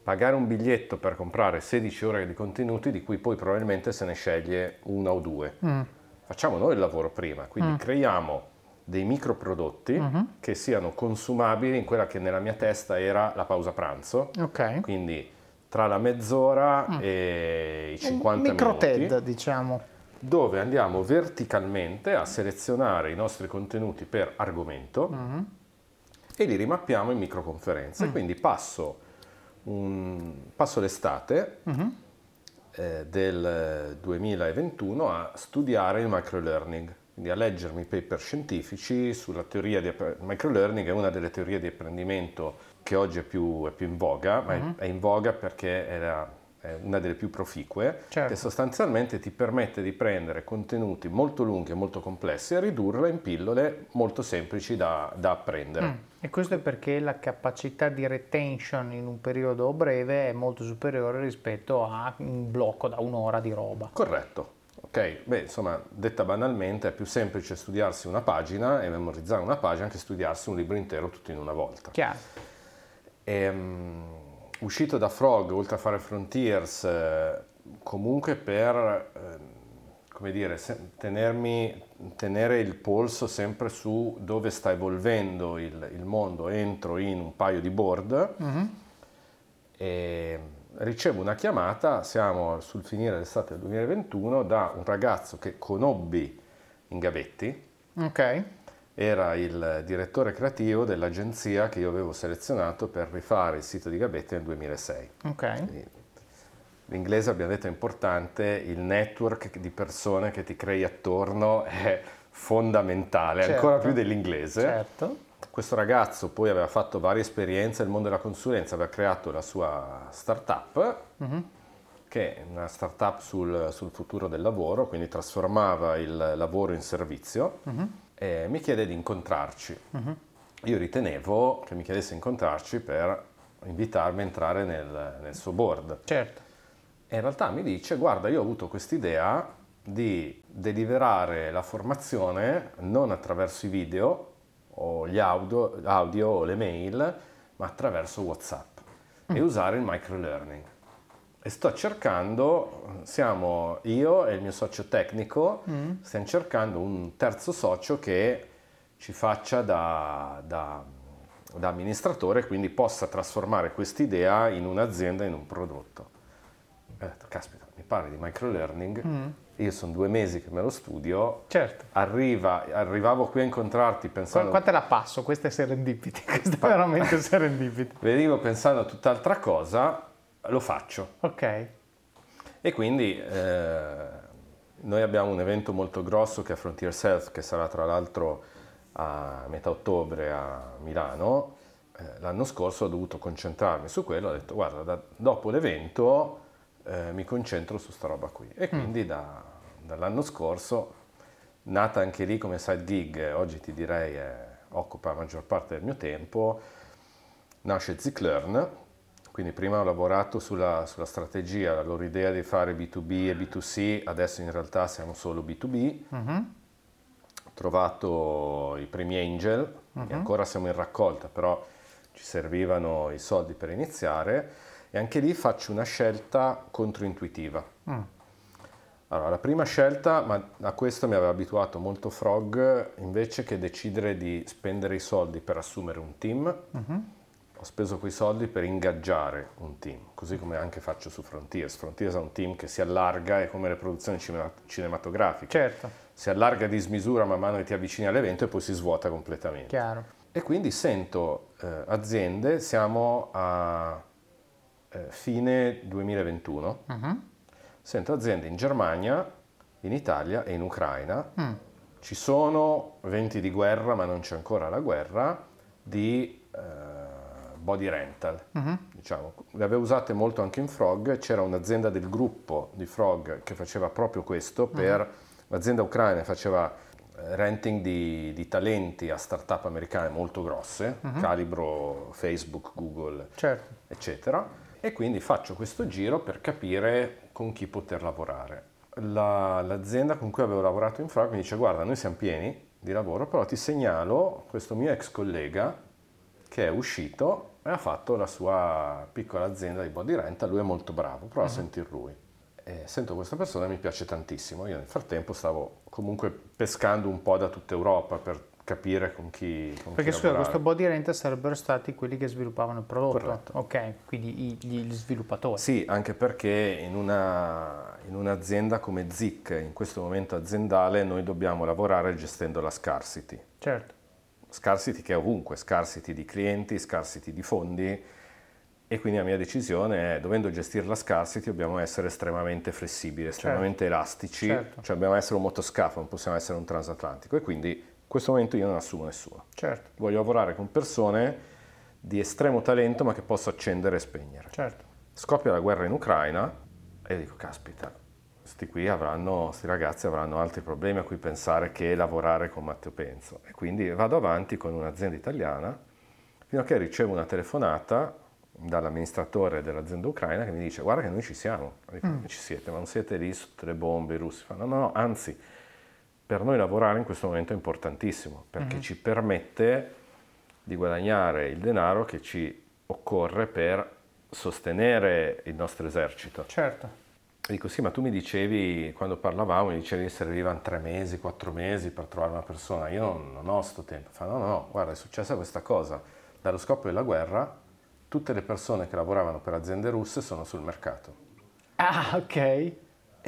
pagare un biglietto per comprare 16 ore di contenuti di cui poi probabilmente se ne sceglie una o due. Mm. Facciamo noi il lavoro prima, quindi Mm. creiamo dei microprodotti Mhm. che siano consumabili in quella che nella mia testa era la pausa pranzo, Ok. quindi tra la mezz'ora e i 50 Un micro minuti, TED, diciamo. dove andiamo verticalmente a selezionare i nostri contenuti per argomento Mhm. e li rimappiamo in microconferenze. Quindi passo, un- passo l'estate Mhm. eh, del 2021 a studiare il microlearning, quindi a leggermi paper scientifici sulla teoria di microlearning, è una delle teorie di apprendimento che oggi è più, è più in voga, ma è- è, in voga perché era- è una delle più proficue, Certo. che sostanzialmente ti permette di prendere contenuti molto lunghi e molto complessi e ridurla in pillole molto semplici da, da apprendere. Mm. E questo è perché la capacità di retention in un periodo breve è molto superiore rispetto a un blocco da un'ora di roba. Corretto. Ok, beh, insomma, detta banalmente, è più semplice studiarsi una pagina e memorizzare una pagina che studiarsi un libro intero tutto in una volta. Chiaro. Ehm, uscito da Frog, oltre a fare Frontiers, eh, comunque per, ehm, come dire, se- tenermi, tenere il polso sempre su dove sta evolvendo il, il mondo, entro in un paio di board Mhm. e ricevo una chiamata, siamo sul finire dell'estate del 2021, da un ragazzo che conobbi in Gavetti, Ok. era il direttore creativo dell'agenzia che io avevo selezionato per rifare il sito di Gabetti nel 2006. Ok. Quindi L'inglese abbiamo detto è importante, il network di persone che ti crei attorno è fondamentale, Certo. ancora più dell'inglese. Certo. Questo ragazzo poi aveva fatto varie esperienze nel mondo della consulenza, aveva creato la sua startup, Mhm. che è una startup sul, sul futuro del lavoro, quindi trasformava il lavoro in servizio, Mhm. e mi chiede di incontrarci. Mhm. Io ritenevo che mi chiedesse di incontrarci per invitarmi a entrare nel, nel suo board. Certo. E in realtà mi dice, guarda, io ho avuto quest'idea di deliberare la formazione non attraverso i video o gli audio, audio o le mail, ma attraverso WhatsApp e usare il microlearning. E sto cercando, siamo io e il mio socio tecnico, Mm. stiamo cercando un terzo socio che ci faccia da, da- da amministratore, quindi possa trasformare quest'idea in un'azienda, in un prodotto. Ho detto, caspita, mi parli di microlearning, Mm. io sono due mesi che me lo studio, Certo. arriva, arrivavo qui a incontrarti Qua, pensando... qua te la passo, questa è serendipity, questa è veramente serendipity. Venivo pensando a tutt'altra cosa, lo faccio. Ok. E quindi eh, noi abbiamo un evento molto grosso che è Frontier Health, che sarà tra l'altro a metà ottobre a Milano. Eh, l'anno scorso ho dovuto concentrarmi su quello, ho detto guarda, da- dopo l'evento eh, mi concentro su sta roba qui. E quindi da- dall'anno scorso, nata anche lì come side gig, oggi ti direi eh, occupa la maggior parte del mio tempo, nasce Ziclearn, quindi prima ho lavorato sulla, sulla strategia, la loro idea di fare B2B e B2C, adesso in realtà siamo solo B2B, Mhm. ho trovato i primi angel, e ancora siamo in raccolta, però ci servivano i soldi per iniziare e anche lì faccio una scelta controintuitiva. Mm. Allora, la prima scelta, ma a questo mi aveva abituato molto Frog, invece che decidere di spendere i soldi per assumere un team, mm-hmm. ho speso quei soldi per ingaggiare un team, così come anche faccio su Frontiers. Frontiers è un team che si allarga, è come le produzioni cinematografiche. Certo. Si allarga di smisura man mano che ti avvicini all'evento e poi si svuota completamente. Chiaro. E quindi sento eh, aziende, siamo a eh, fine 2021, uh-huh. sento aziende in Germania, in Italia e in Ucraina. Mm. Ci sono venti di guerra, ma non c'è ancora la guerra, di eh, body rental. Uh-huh. Diciamo. Le avevo usate molto anche in Frog, c'era un'azienda del gruppo di Frog che faceva proprio questo per uh-huh. l'azienda ucraina faceva eh, renting di, di, talenti a start-up americane molto grosse, uh-huh. calibro Facebook, Google, certo. eccetera e quindi faccio questo giro per capire con chi poter lavorare. La, l'azienda con cui avevo lavorato in Frog mi dice guarda noi siamo pieni di lavoro però ti segnalo questo mio ex collega che è uscito e ha fatto la sua piccola azienda di body rent, lui è molto bravo, prova uh-huh. a sentir lui. E sento questa persona e mi piace tantissimo, io nel frattempo stavo comunque pescando un po' da tutta Europa per capire con chi con Perché chi scusa, questo body rent sarebbero stati quelli che sviluppavano il prodotto. Corretto. Ok, quindi gli sviluppatori. Sì, anche perché in, una, in un'azienda come ZIC, in questo momento aziendale, noi dobbiamo lavorare gestendo la scarcity. Certo. Scarcity che è ovunque, scarcity di clienti, scarcity di fondi e quindi la mia decisione è, dovendo gestire la scarcity, dobbiamo essere estremamente flessibili, estremamente certo. elastici, certo. cioè dobbiamo essere un motoscafo, non possiamo essere un transatlantico e quindi in questo momento io non assumo nessuno. Certo. Voglio lavorare con persone di estremo talento ma che posso accendere e spegnere. Certo. Scoppia la guerra in Ucraina e dico, caspita, questi qui avranno, questi ragazzi avranno altri problemi a cui pensare che lavorare con Matteo Penzo. E quindi vado avanti con un'azienda italiana fino a che ricevo una telefonata dall'amministratore dell'azienda ucraina che mi dice guarda che noi ci siamo. Dico, mm. ci siete, ma non siete lì sotto le bombe i russi? Fanno, no, no, anzi per noi lavorare in questo momento è importantissimo perché mm-hmm. ci permette di guadagnare il denaro che ci occorre per sostenere il nostro esercito. Certo. Dico sì, ma tu mi dicevi, quando parlavamo, mi dicevi che servivano tre mesi, quattro mesi per trovare una persona. Io non, non ho questo tempo. Fa no, no, no, guarda, è successa questa cosa. Dallo scoppio della guerra, tutte le persone che lavoravano per aziende russe sono sul mercato. Ah, ok.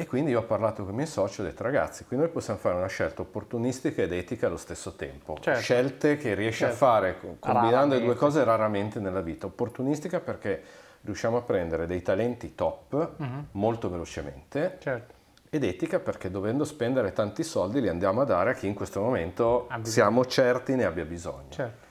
E quindi io ho parlato con i miei soci e ho detto ragazzi, qui noi possiamo fare una scelta opportunistica ed etica allo stesso tempo. Certo. Scelte che riesci certo. a fare combinando raramente. le due cose raramente nella vita. Opportunistica perché riusciamo a prendere dei talenti top uh-huh. molto velocemente. Certo. Ed etica perché dovendo spendere tanti soldi li andiamo a dare a chi in questo momento siamo certi ne abbia bisogno. Certo.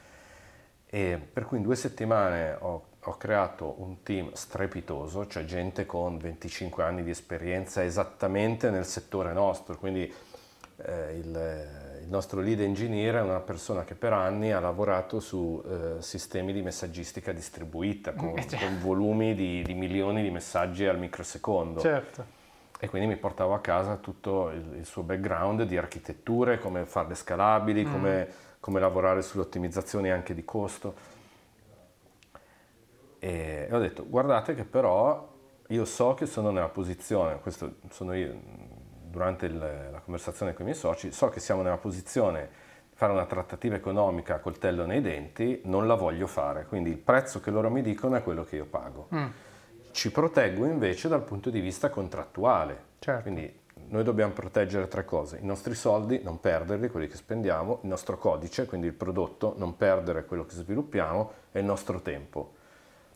E per cui in due settimane ho ho creato un team strepitoso, cioè gente con 25 anni di esperienza esattamente nel settore nostro, quindi eh, il, il, nostro lead engineer è una persona che per anni ha lavorato su eh, sistemi di messaggistica distribuita, con, eh, certo. con volumi di, di, milioni di messaggi al microsecondo. Certo. E quindi mi portavo a casa tutto il, il suo background di architetture, come farle scalabili, mm. come, come lavorare sulle ottimizzazioni anche di costo. E ho detto, guardate che però io so che sono nella posizione, questo sono io, durante il, la conversazione con i miei soci, so che siamo nella posizione di fare una trattativa economica a coltello nei denti, non la voglio fare, quindi il prezzo che loro mi dicono è quello che io pago. Mm. Ci proteggo invece dal punto di vista contrattuale, certo. quindi noi dobbiamo proteggere tre cose, i nostri soldi, non perderli, quelli che spendiamo, il nostro codice, quindi il prodotto, non perdere quello che sviluppiamo e il nostro tempo.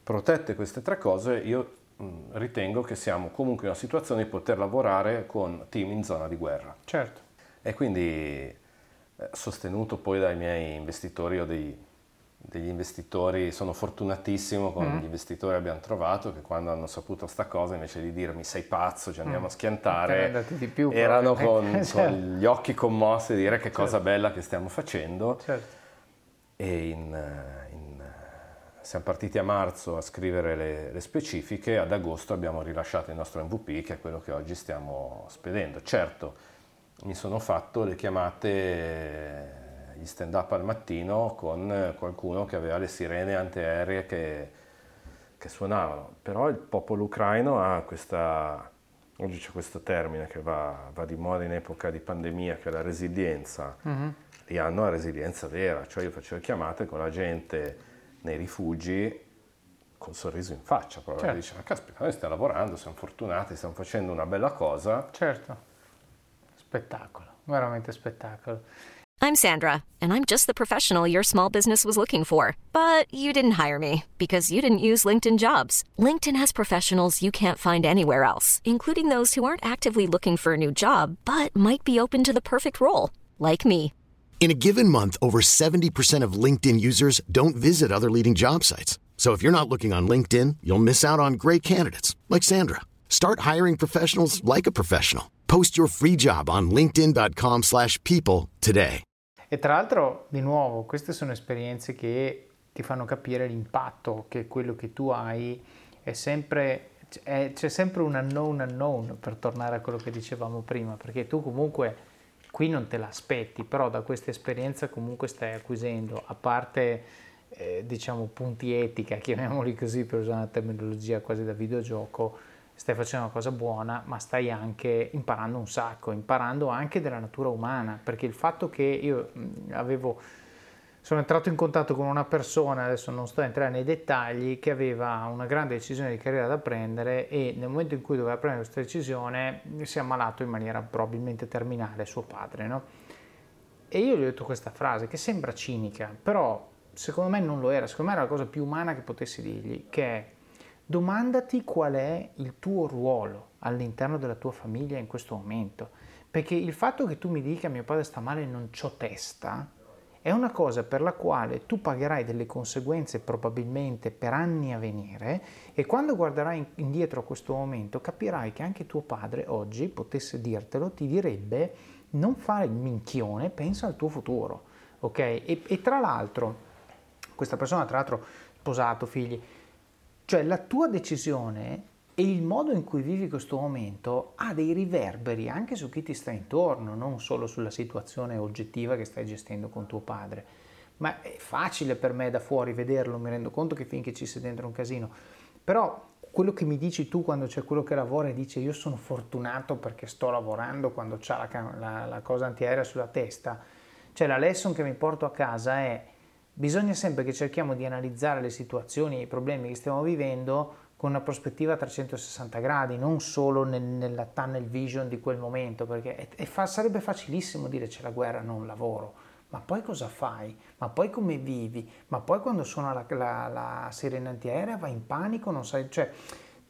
Protette queste tre cose, io mm, ritengo che siamo comunque in una situazione di poter lavorare con team in zona di guerra. Certo. E quindi eh, sostenuto poi dai miei investitori o dei, degli investitori, sono fortunatissimo con mm. gli investitori che abbiamo trovato che quando hanno saputo sta cosa invece di dirmi sei pazzo, ci andiamo mm. a schiantare, più, erano con, certo. con, gli occhi commossi a dire che cosa certo. bella che stiamo facendo. Certo. E in, eh, in siamo partiti a marzo a scrivere le, le, specifiche, ad agosto abbiamo rilasciato il nostro MVP che è quello che oggi stiamo spedendo. Certo, mi sono fatto le chiamate gli stand up al mattino con qualcuno che aveva le sirene antiaeree che, che suonavano. Però il popolo ucraino ha questa, oggi c'è questo termine che va, va, di moda in epoca di pandemia, che è la resilienza. Mm-hmm. Lì hanno la resilienza vera, cioè io facevo chiamate con la gente nei rifugi con il sorriso in faccia, proprio certo. dice, ma caspita, noi stiamo lavorando, siamo fortunati, stiamo facendo una bella cosa. Certo, spettacolo, veramente spettacolo. I'm Sandra, and I'm just the professional your small business was looking for. But you didn't hire me because you didn't use LinkedIn jobs. LinkedIn has professionals you can't find anywhere else, including those who aren't actively looking for a new job, but might be open to the perfect role, like me. In a given month, over 70% of LinkedIn users don't visit other leading job sites. So if you're not looking on LinkedIn, you'll miss out on great candidates like Sandra. Start hiring professionals like a professional. Post your free job on linkedin.com/people today. E tra l'altro, di nuovo, queste sono esperienze che ti fanno capire l'impatto che quello che tu hai è sempre è, c'è sempre un unknown unknown per tornare a quello che dicevamo prima, perché tu comunque qui non te l'aspetti, però da questa esperienza comunque stai acquisendo, a parte eh, diciamo punti etica, chiamiamoli così per usare una terminologia quasi da videogioco, stai facendo una cosa buona, ma stai anche imparando un sacco, imparando anche della natura umana, perché il fatto che io avevo sono entrato in contatto con una persona, adesso non sto a entrare nei dettagli, che aveva una grande decisione di carriera da prendere e nel momento in cui doveva prendere questa decisione si è ammalato in maniera probabilmente terminale suo padre. No? E io gli ho detto questa frase che sembra cinica, però secondo me non lo era, secondo me era la cosa più umana che potessi dirgli, che è domandati qual è il tuo ruolo all'interno della tua famiglia in questo momento. Perché il fatto che tu mi dica mio padre sta male e non c'ho testa, è una cosa per la quale tu pagherai delle conseguenze probabilmente per anni a venire e quando guarderai indietro a questo momento capirai che anche tuo padre oggi potesse dirtelo, ti direbbe non fare il minchione, pensa al tuo futuro, ok? E, e tra l'altro, questa persona tra l'altro sposato, figli, cioè la tua decisione e il modo in cui vivi questo momento ha dei riverberi anche su chi ti sta intorno, non solo sulla situazione oggettiva che stai gestendo con tuo padre. Ma è facile per me da fuori vederlo, mi rendo conto che finché ci sei dentro un casino. Però quello che mi dici tu quando c'è quello che lavora e dice io sono fortunato perché sto lavorando quando c'è la, la, la cosa antiaerea sulla testa, cioè la lesson che mi porto a casa è bisogna sempre che cerchiamo di analizzare le situazioni e i problemi che stiamo vivendo con una prospettiva a 360 gradi, non solo nel, nella tunnel vision di quel momento, perché è, è fa, sarebbe facilissimo dire c'è la guerra, non lavoro, ma poi cosa fai? Ma poi come vivi? Ma poi quando suona la, la, la sirena antiaerea vai in panico, non sai, cioè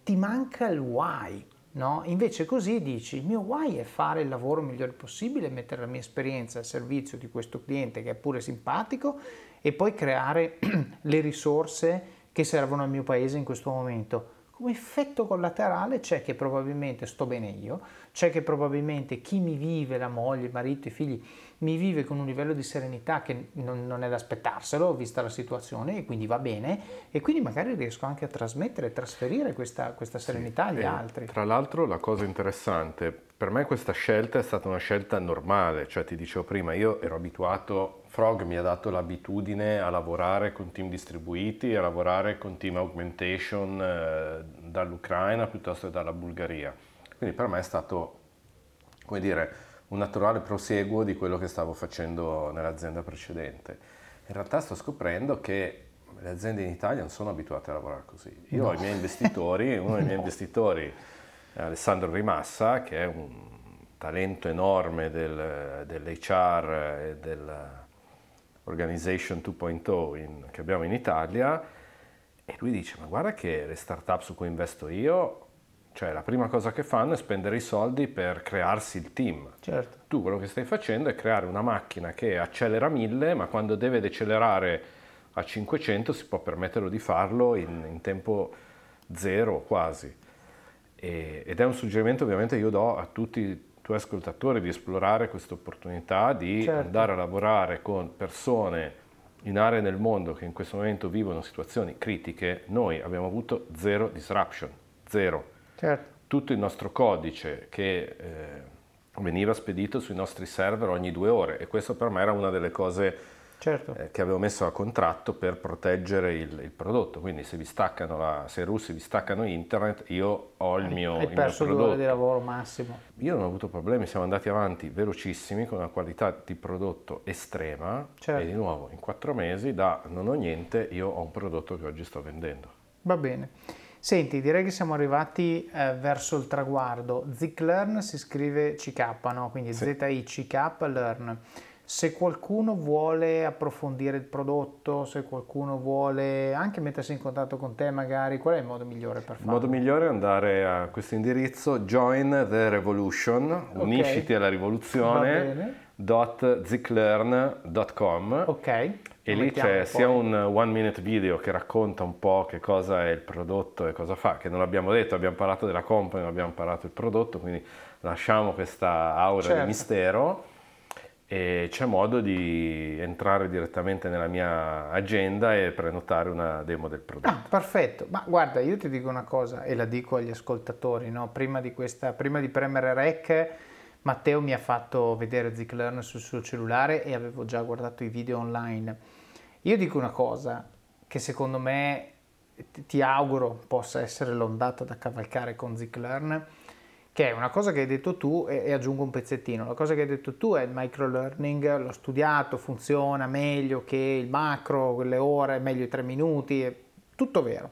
ti manca il why, no? Invece così dici, il mio why è fare il lavoro migliore possibile, mettere la mia esperienza al servizio di questo cliente che è pure simpatico e poi creare le risorse che servono al mio paese in questo momento. Come effetto collaterale c'è che probabilmente sto bene io, c'è che probabilmente chi mi vive, la moglie, il marito, i figli, mi vive con un livello di serenità che non, non è da aspettarselo, vista la situazione, e quindi va bene, e quindi magari riesco anche a trasmettere, trasferire questa, questa serenità sì, agli altri. Tra l'altro la cosa interessante, per me questa scelta è stata una scelta normale, cioè ti dicevo prima, io ero abituato Frog mi ha dato l'abitudine a lavorare con team distribuiti, a lavorare con team augmentation eh, dall'Ucraina piuttosto che dalla Bulgaria. Quindi per me è stato, come dire, un naturale proseguo di quello che stavo facendo nell'azienda precedente. In realtà sto scoprendo che le aziende in Italia non sono abituate a lavorare così. Io no. ho i miei investitori, uno dei miei investitori è Alessandro Rimassa, che è un talento enorme del, dell'HR e del Organization 2.0 in, che abbiamo in Italia e lui dice ma guarda che le start-up su cui investo io, cioè la prima cosa che fanno è spendere i soldi per crearsi il team. Certo. Tu quello che stai facendo è creare una macchina che accelera a 1000 ma quando deve decelerare a 500 si può permetterlo di farlo in, in tempo zero quasi. E, ed è un suggerimento ovviamente io do a tutti tuoi ascoltatori di esplorare questa opportunità di certo. andare a lavorare con persone in aree del mondo che in questo momento vivono situazioni critiche, noi abbiamo avuto zero disruption, zero. Certo. Tutto il nostro codice che eh, veniva spedito sui nostri server ogni due ore e questo per me era una delle cose certo. eh, che avevo messo a contratto per proteggere il, il prodotto. Quindi se, vi staccano la, se i russi vi staccano internet, io ho il mio, Hai il perso mio prodotto. di lavoro massimo. Io non ho avuto problemi, siamo andati avanti velocissimi con una qualità di prodotto estrema certo. e di nuovo in quattro mesi da non ho niente, io ho un prodotto che oggi sto vendendo. Va bene. Senti, direi che siamo arrivati eh, verso il traguardo. Zik Learn si scrive CK, no? quindi sì. Z-I-C-K Learn. Se qualcuno vuole approfondire il prodotto, se qualcuno vuole anche mettersi in contatto con te magari, qual è il modo migliore per farlo? Il modo migliore è andare a questo indirizzo join the revolution, okay. unisciti alla rivoluzione, .ziclearn.com Ok. E lì c'è sia un one minute video che racconta un po' che cosa è il prodotto e cosa fa, che non abbiamo detto, abbiamo parlato della company, non abbiamo parlato del prodotto, quindi lasciamo questa aura certo. di mistero e c'è modo di entrare direttamente nella mia agenda e prenotare una demo del prodotto. Ah, perfetto, ma guarda, io ti dico una cosa e la dico agli ascoltatori, no? prima, di questa, prima di premere rec, Matteo mi ha fatto vedere Ziclearn sul suo cellulare e avevo già guardato i video online. Io dico una cosa che secondo me ti auguro possa essere l'ondata da cavalcare con Ziclearn che è una cosa che hai detto tu e, e, aggiungo un pezzettino. La cosa che hai detto tu è il micro learning, l'ho studiato, funziona meglio che il macro, quelle ore, meglio i tre minuti, è tutto vero.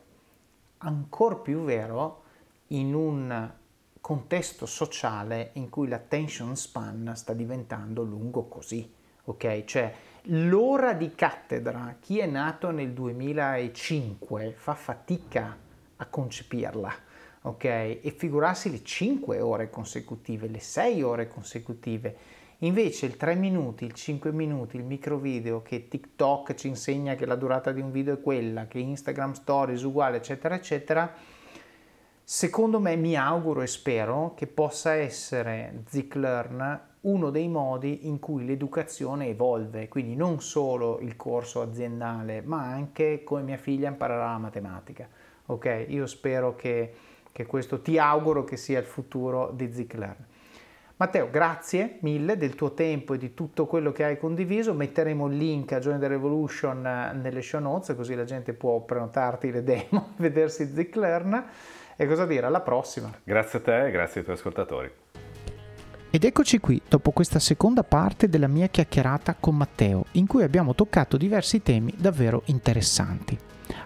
Ancora più vero in un contesto sociale in cui l'attention span sta diventando lungo così, ok? Cioè l'ora di cattedra, chi è nato nel 2005 fa fatica a concepirla ok? E figurarsi le 5 ore consecutive, le 6 ore consecutive. Invece il 3 minuti, il 5 minuti, il micro video che TikTok ci insegna che la durata di un video è quella, che Instagram Stories uguale, eccetera, eccetera, secondo me mi auguro e spero che possa essere Zik Learn uno dei modi in cui l'educazione evolve, quindi non solo il corso aziendale, ma anche come mia figlia imparerà la matematica. Ok, io spero che che questo ti auguro che sia il futuro di Ziklearn. Matteo, grazie mille del tuo tempo e di tutto quello che hai condiviso. Metteremo il link a Join the Revolution eh, nelle show notes, così la gente può prenotarti le demo, vedersi Ziklearn. E cosa dire? Alla prossima. Grazie a te e grazie ai tuoi ascoltatori. Ed eccoci qui, dopo questa seconda parte della mia chiacchierata con Matteo, in cui abbiamo toccato diversi temi davvero interessanti.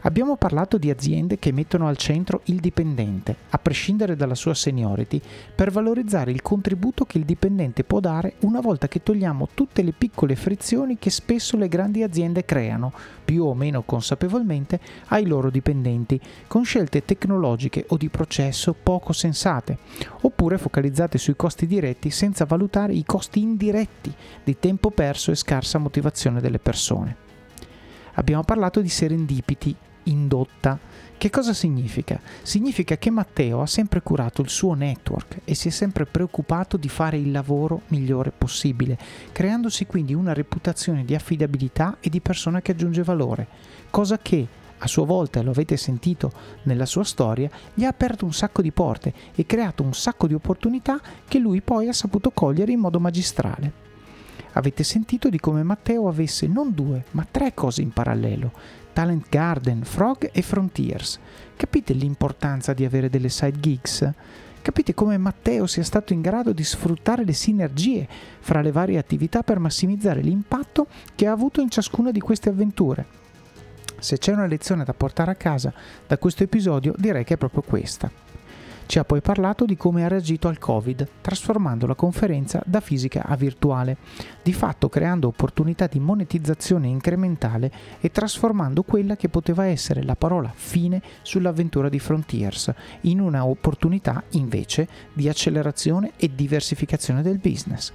Abbiamo parlato di aziende che mettono al centro il dipendente, a prescindere dalla sua seniority, per valorizzare il contributo che il dipendente può dare una volta che togliamo tutte le piccole frizioni che spesso le grandi aziende creano, più o meno consapevolmente, ai loro dipendenti, con scelte tecnologiche o di processo poco sensate, oppure focalizzate sui costi diretti senza valutare i costi indiretti di tempo perso e scarsa motivazione delle persone. Abbiamo parlato di serendipiti, indotta. Che cosa significa? Significa che Matteo ha sempre curato il suo network e si è sempre preoccupato di fare il lavoro migliore possibile, creandosi quindi una reputazione di affidabilità e di persona che aggiunge valore, cosa che a sua volta, lo avete sentito nella sua storia, gli ha aperto un sacco di porte e creato un sacco di opportunità che lui poi ha saputo cogliere in modo magistrale. Avete sentito di come Matteo avesse non due, ma tre cose in parallelo. Talent Garden, Frog e Frontiers. Capite l'importanza di avere delle side gigs? Capite come Matteo sia stato in grado di sfruttare le sinergie fra le varie attività per massimizzare l'impatto che ha avuto in ciascuna di queste avventure. Se c'è una lezione da portare a casa da questo episodio direi che è proprio questa. Ci ha poi parlato di come ha reagito al Covid, trasformando la conferenza da fisica a virtuale, di fatto creando opportunità di monetizzazione incrementale e trasformando quella che poteva essere la parola fine sull'avventura di Frontiers in una opportunità invece di accelerazione e diversificazione del business.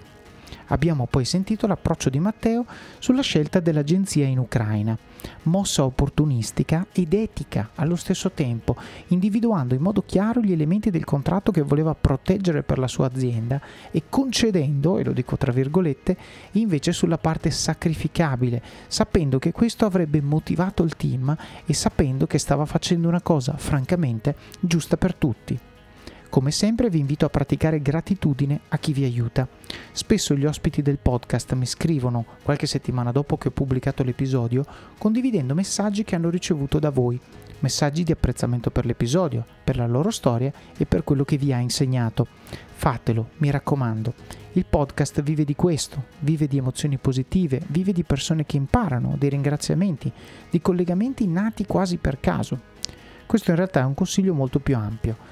Abbiamo poi sentito l'approccio di Matteo sulla scelta dell'agenzia in Ucraina, mossa opportunistica ed etica allo stesso tempo, individuando in modo chiaro gli elementi del contratto che voleva proteggere per la sua azienda e concedendo, e lo dico tra virgolette, invece sulla parte sacrificabile, sapendo che questo avrebbe motivato il team e sapendo che stava facendo una cosa francamente giusta per tutti. Come sempre vi invito a praticare gratitudine a chi vi aiuta. Spesso gli ospiti del podcast mi scrivono qualche settimana dopo che ho pubblicato l'episodio condividendo messaggi che hanno ricevuto da voi, messaggi di apprezzamento per l'episodio, per la loro storia e per quello che vi ha insegnato. Fatelo, mi raccomando. Il podcast vive di questo, vive di emozioni positive, vive di persone che imparano, di ringraziamenti, di collegamenti nati quasi per caso. Questo in realtà è un consiglio molto più ampio.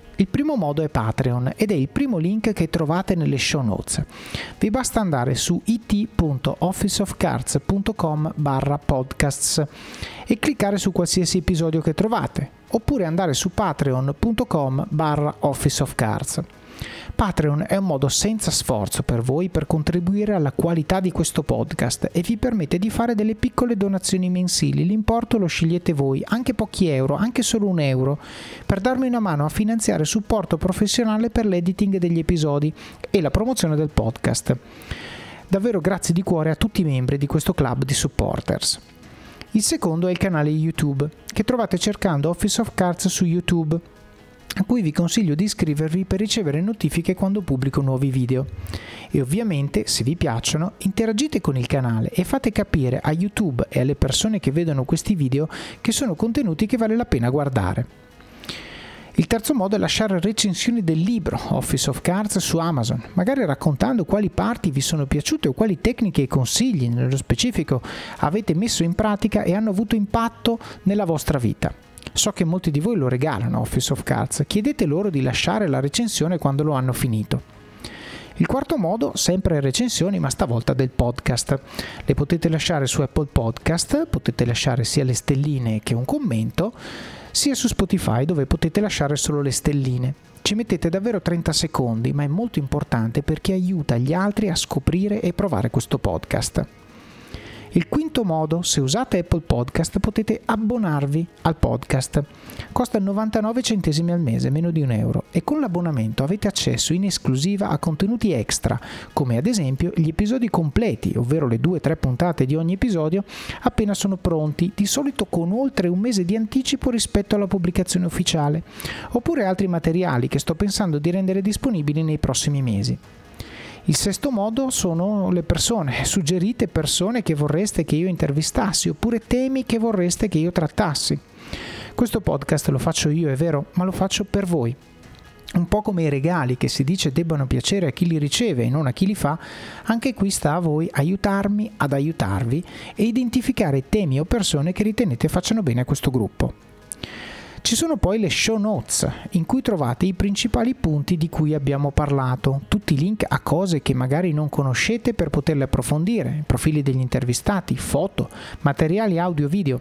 Il primo modo è Patreon ed è il primo link che trovate nelle show notes. Vi basta andare su it.officeofcards.com barra podcasts e cliccare su qualsiasi episodio che trovate oppure andare su patreon.com barra officeofcards. Patreon è un modo senza sforzo per voi per contribuire alla qualità di questo podcast e vi permette di fare delle piccole donazioni mensili. L'importo lo scegliete voi, anche pochi euro, anche solo un euro, per darmi una mano a finanziare supporto professionale per l'editing degli episodi e la promozione del podcast. Davvero grazie di cuore a tutti i membri di questo club di supporters. Il secondo è il canale YouTube, che trovate cercando Office of Cards su YouTube a cui vi consiglio di iscrivervi per ricevere notifiche quando pubblico nuovi video. E ovviamente, se vi piacciono, interagite con il canale e fate capire a YouTube e alle persone che vedono questi video che sono contenuti che vale la pena guardare. Il terzo modo è lasciare recensioni del libro Office of Cards su Amazon, magari raccontando quali parti vi sono piaciute o quali tecniche e consigli nello specifico avete messo in pratica e hanno avuto impatto nella vostra vita. So che molti di voi lo regalano Office of Cards, chiedete loro di lasciare la recensione quando lo hanno finito. Il quarto modo, sempre recensioni, ma stavolta del podcast. Le potete lasciare su Apple Podcast, potete lasciare sia le stelline che un commento, sia su Spotify dove potete lasciare solo le stelline. Ci mettete davvero 30 secondi, ma è molto importante perché aiuta gli altri a scoprire e provare questo podcast. Il quinto modo, se usate Apple Podcast potete abbonarvi al podcast. Costa 99 centesimi al mese, meno di un euro, e con l'abbonamento avete accesso in esclusiva a contenuti extra, come ad esempio gli episodi completi, ovvero le 2-3 puntate di ogni episodio, appena sono pronti, di solito con oltre un mese di anticipo rispetto alla pubblicazione ufficiale, oppure altri materiali che sto pensando di rendere disponibili nei prossimi mesi. Il sesto modo sono le persone, suggerite persone che vorreste che io intervistassi oppure temi che vorreste che io trattassi. Questo podcast lo faccio io, è vero, ma lo faccio per voi. Un po' come i regali che si dice debbano piacere a chi li riceve e non a chi li fa, anche qui sta a voi aiutarmi ad aiutarvi e identificare temi o persone che ritenete facciano bene a questo gruppo. Ci sono poi le show notes in cui trovate i principali punti di cui abbiamo parlato, tutti i link a cose che magari non conoscete per poterle approfondire, profili degli intervistati, foto, materiali audio video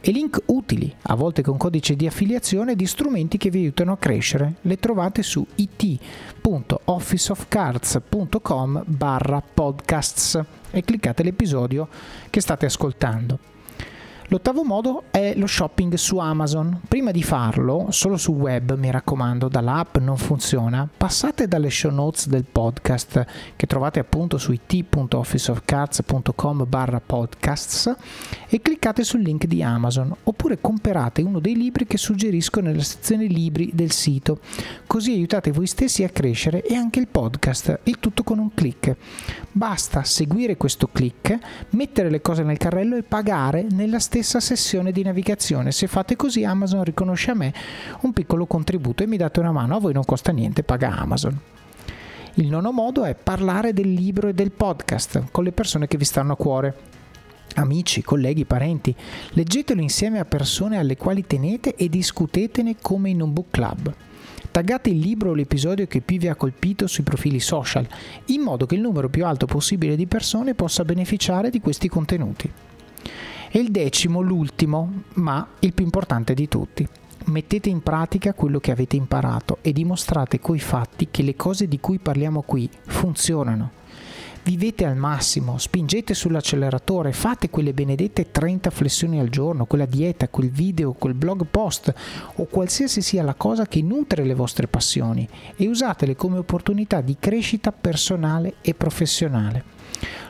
e link utili, a volte con codice di affiliazione, di strumenti che vi aiutano a crescere. Le trovate su it.officeofcards.com barra podcasts e cliccate l'episodio che state ascoltando. L'ottavo modo è lo shopping su Amazon. Prima di farlo, solo sul web, mi raccomando, dall'app non funziona, passate dalle show notes del podcast che trovate appunto su it.officeofcards.com barra podcasts e cliccate sul link di Amazon oppure comprate uno dei libri che suggerisco nella sezione libri del sito. Così aiutate voi stessi a crescere e anche il podcast, il tutto con un click. Basta seguire questo click, mettere le cose nel carrello e pagare nella stessa stessa sessione di navigazione. Se fate così Amazon riconosce a me un piccolo contributo e mi date una mano, a voi non costa niente, paga Amazon. Il nono modo è parlare del libro e del podcast con le persone che vi stanno a cuore. Amici, colleghi, parenti, leggetelo insieme a persone alle quali tenete e discutetene come in un book club. Taggate il libro o l'episodio che più vi ha colpito sui profili social, in modo che il numero più alto possibile di persone possa beneficiare di questi contenuti. E il decimo, l'ultimo, ma il più importante di tutti. Mettete in pratica quello che avete imparato e dimostrate coi fatti che le cose di cui parliamo qui funzionano. Vivete al massimo, spingete sull'acceleratore, fate quelle benedette 30 flessioni al giorno, quella dieta, quel video, quel blog post o qualsiasi sia la cosa che nutre le vostre passioni e usatele come opportunità di crescita personale e professionale.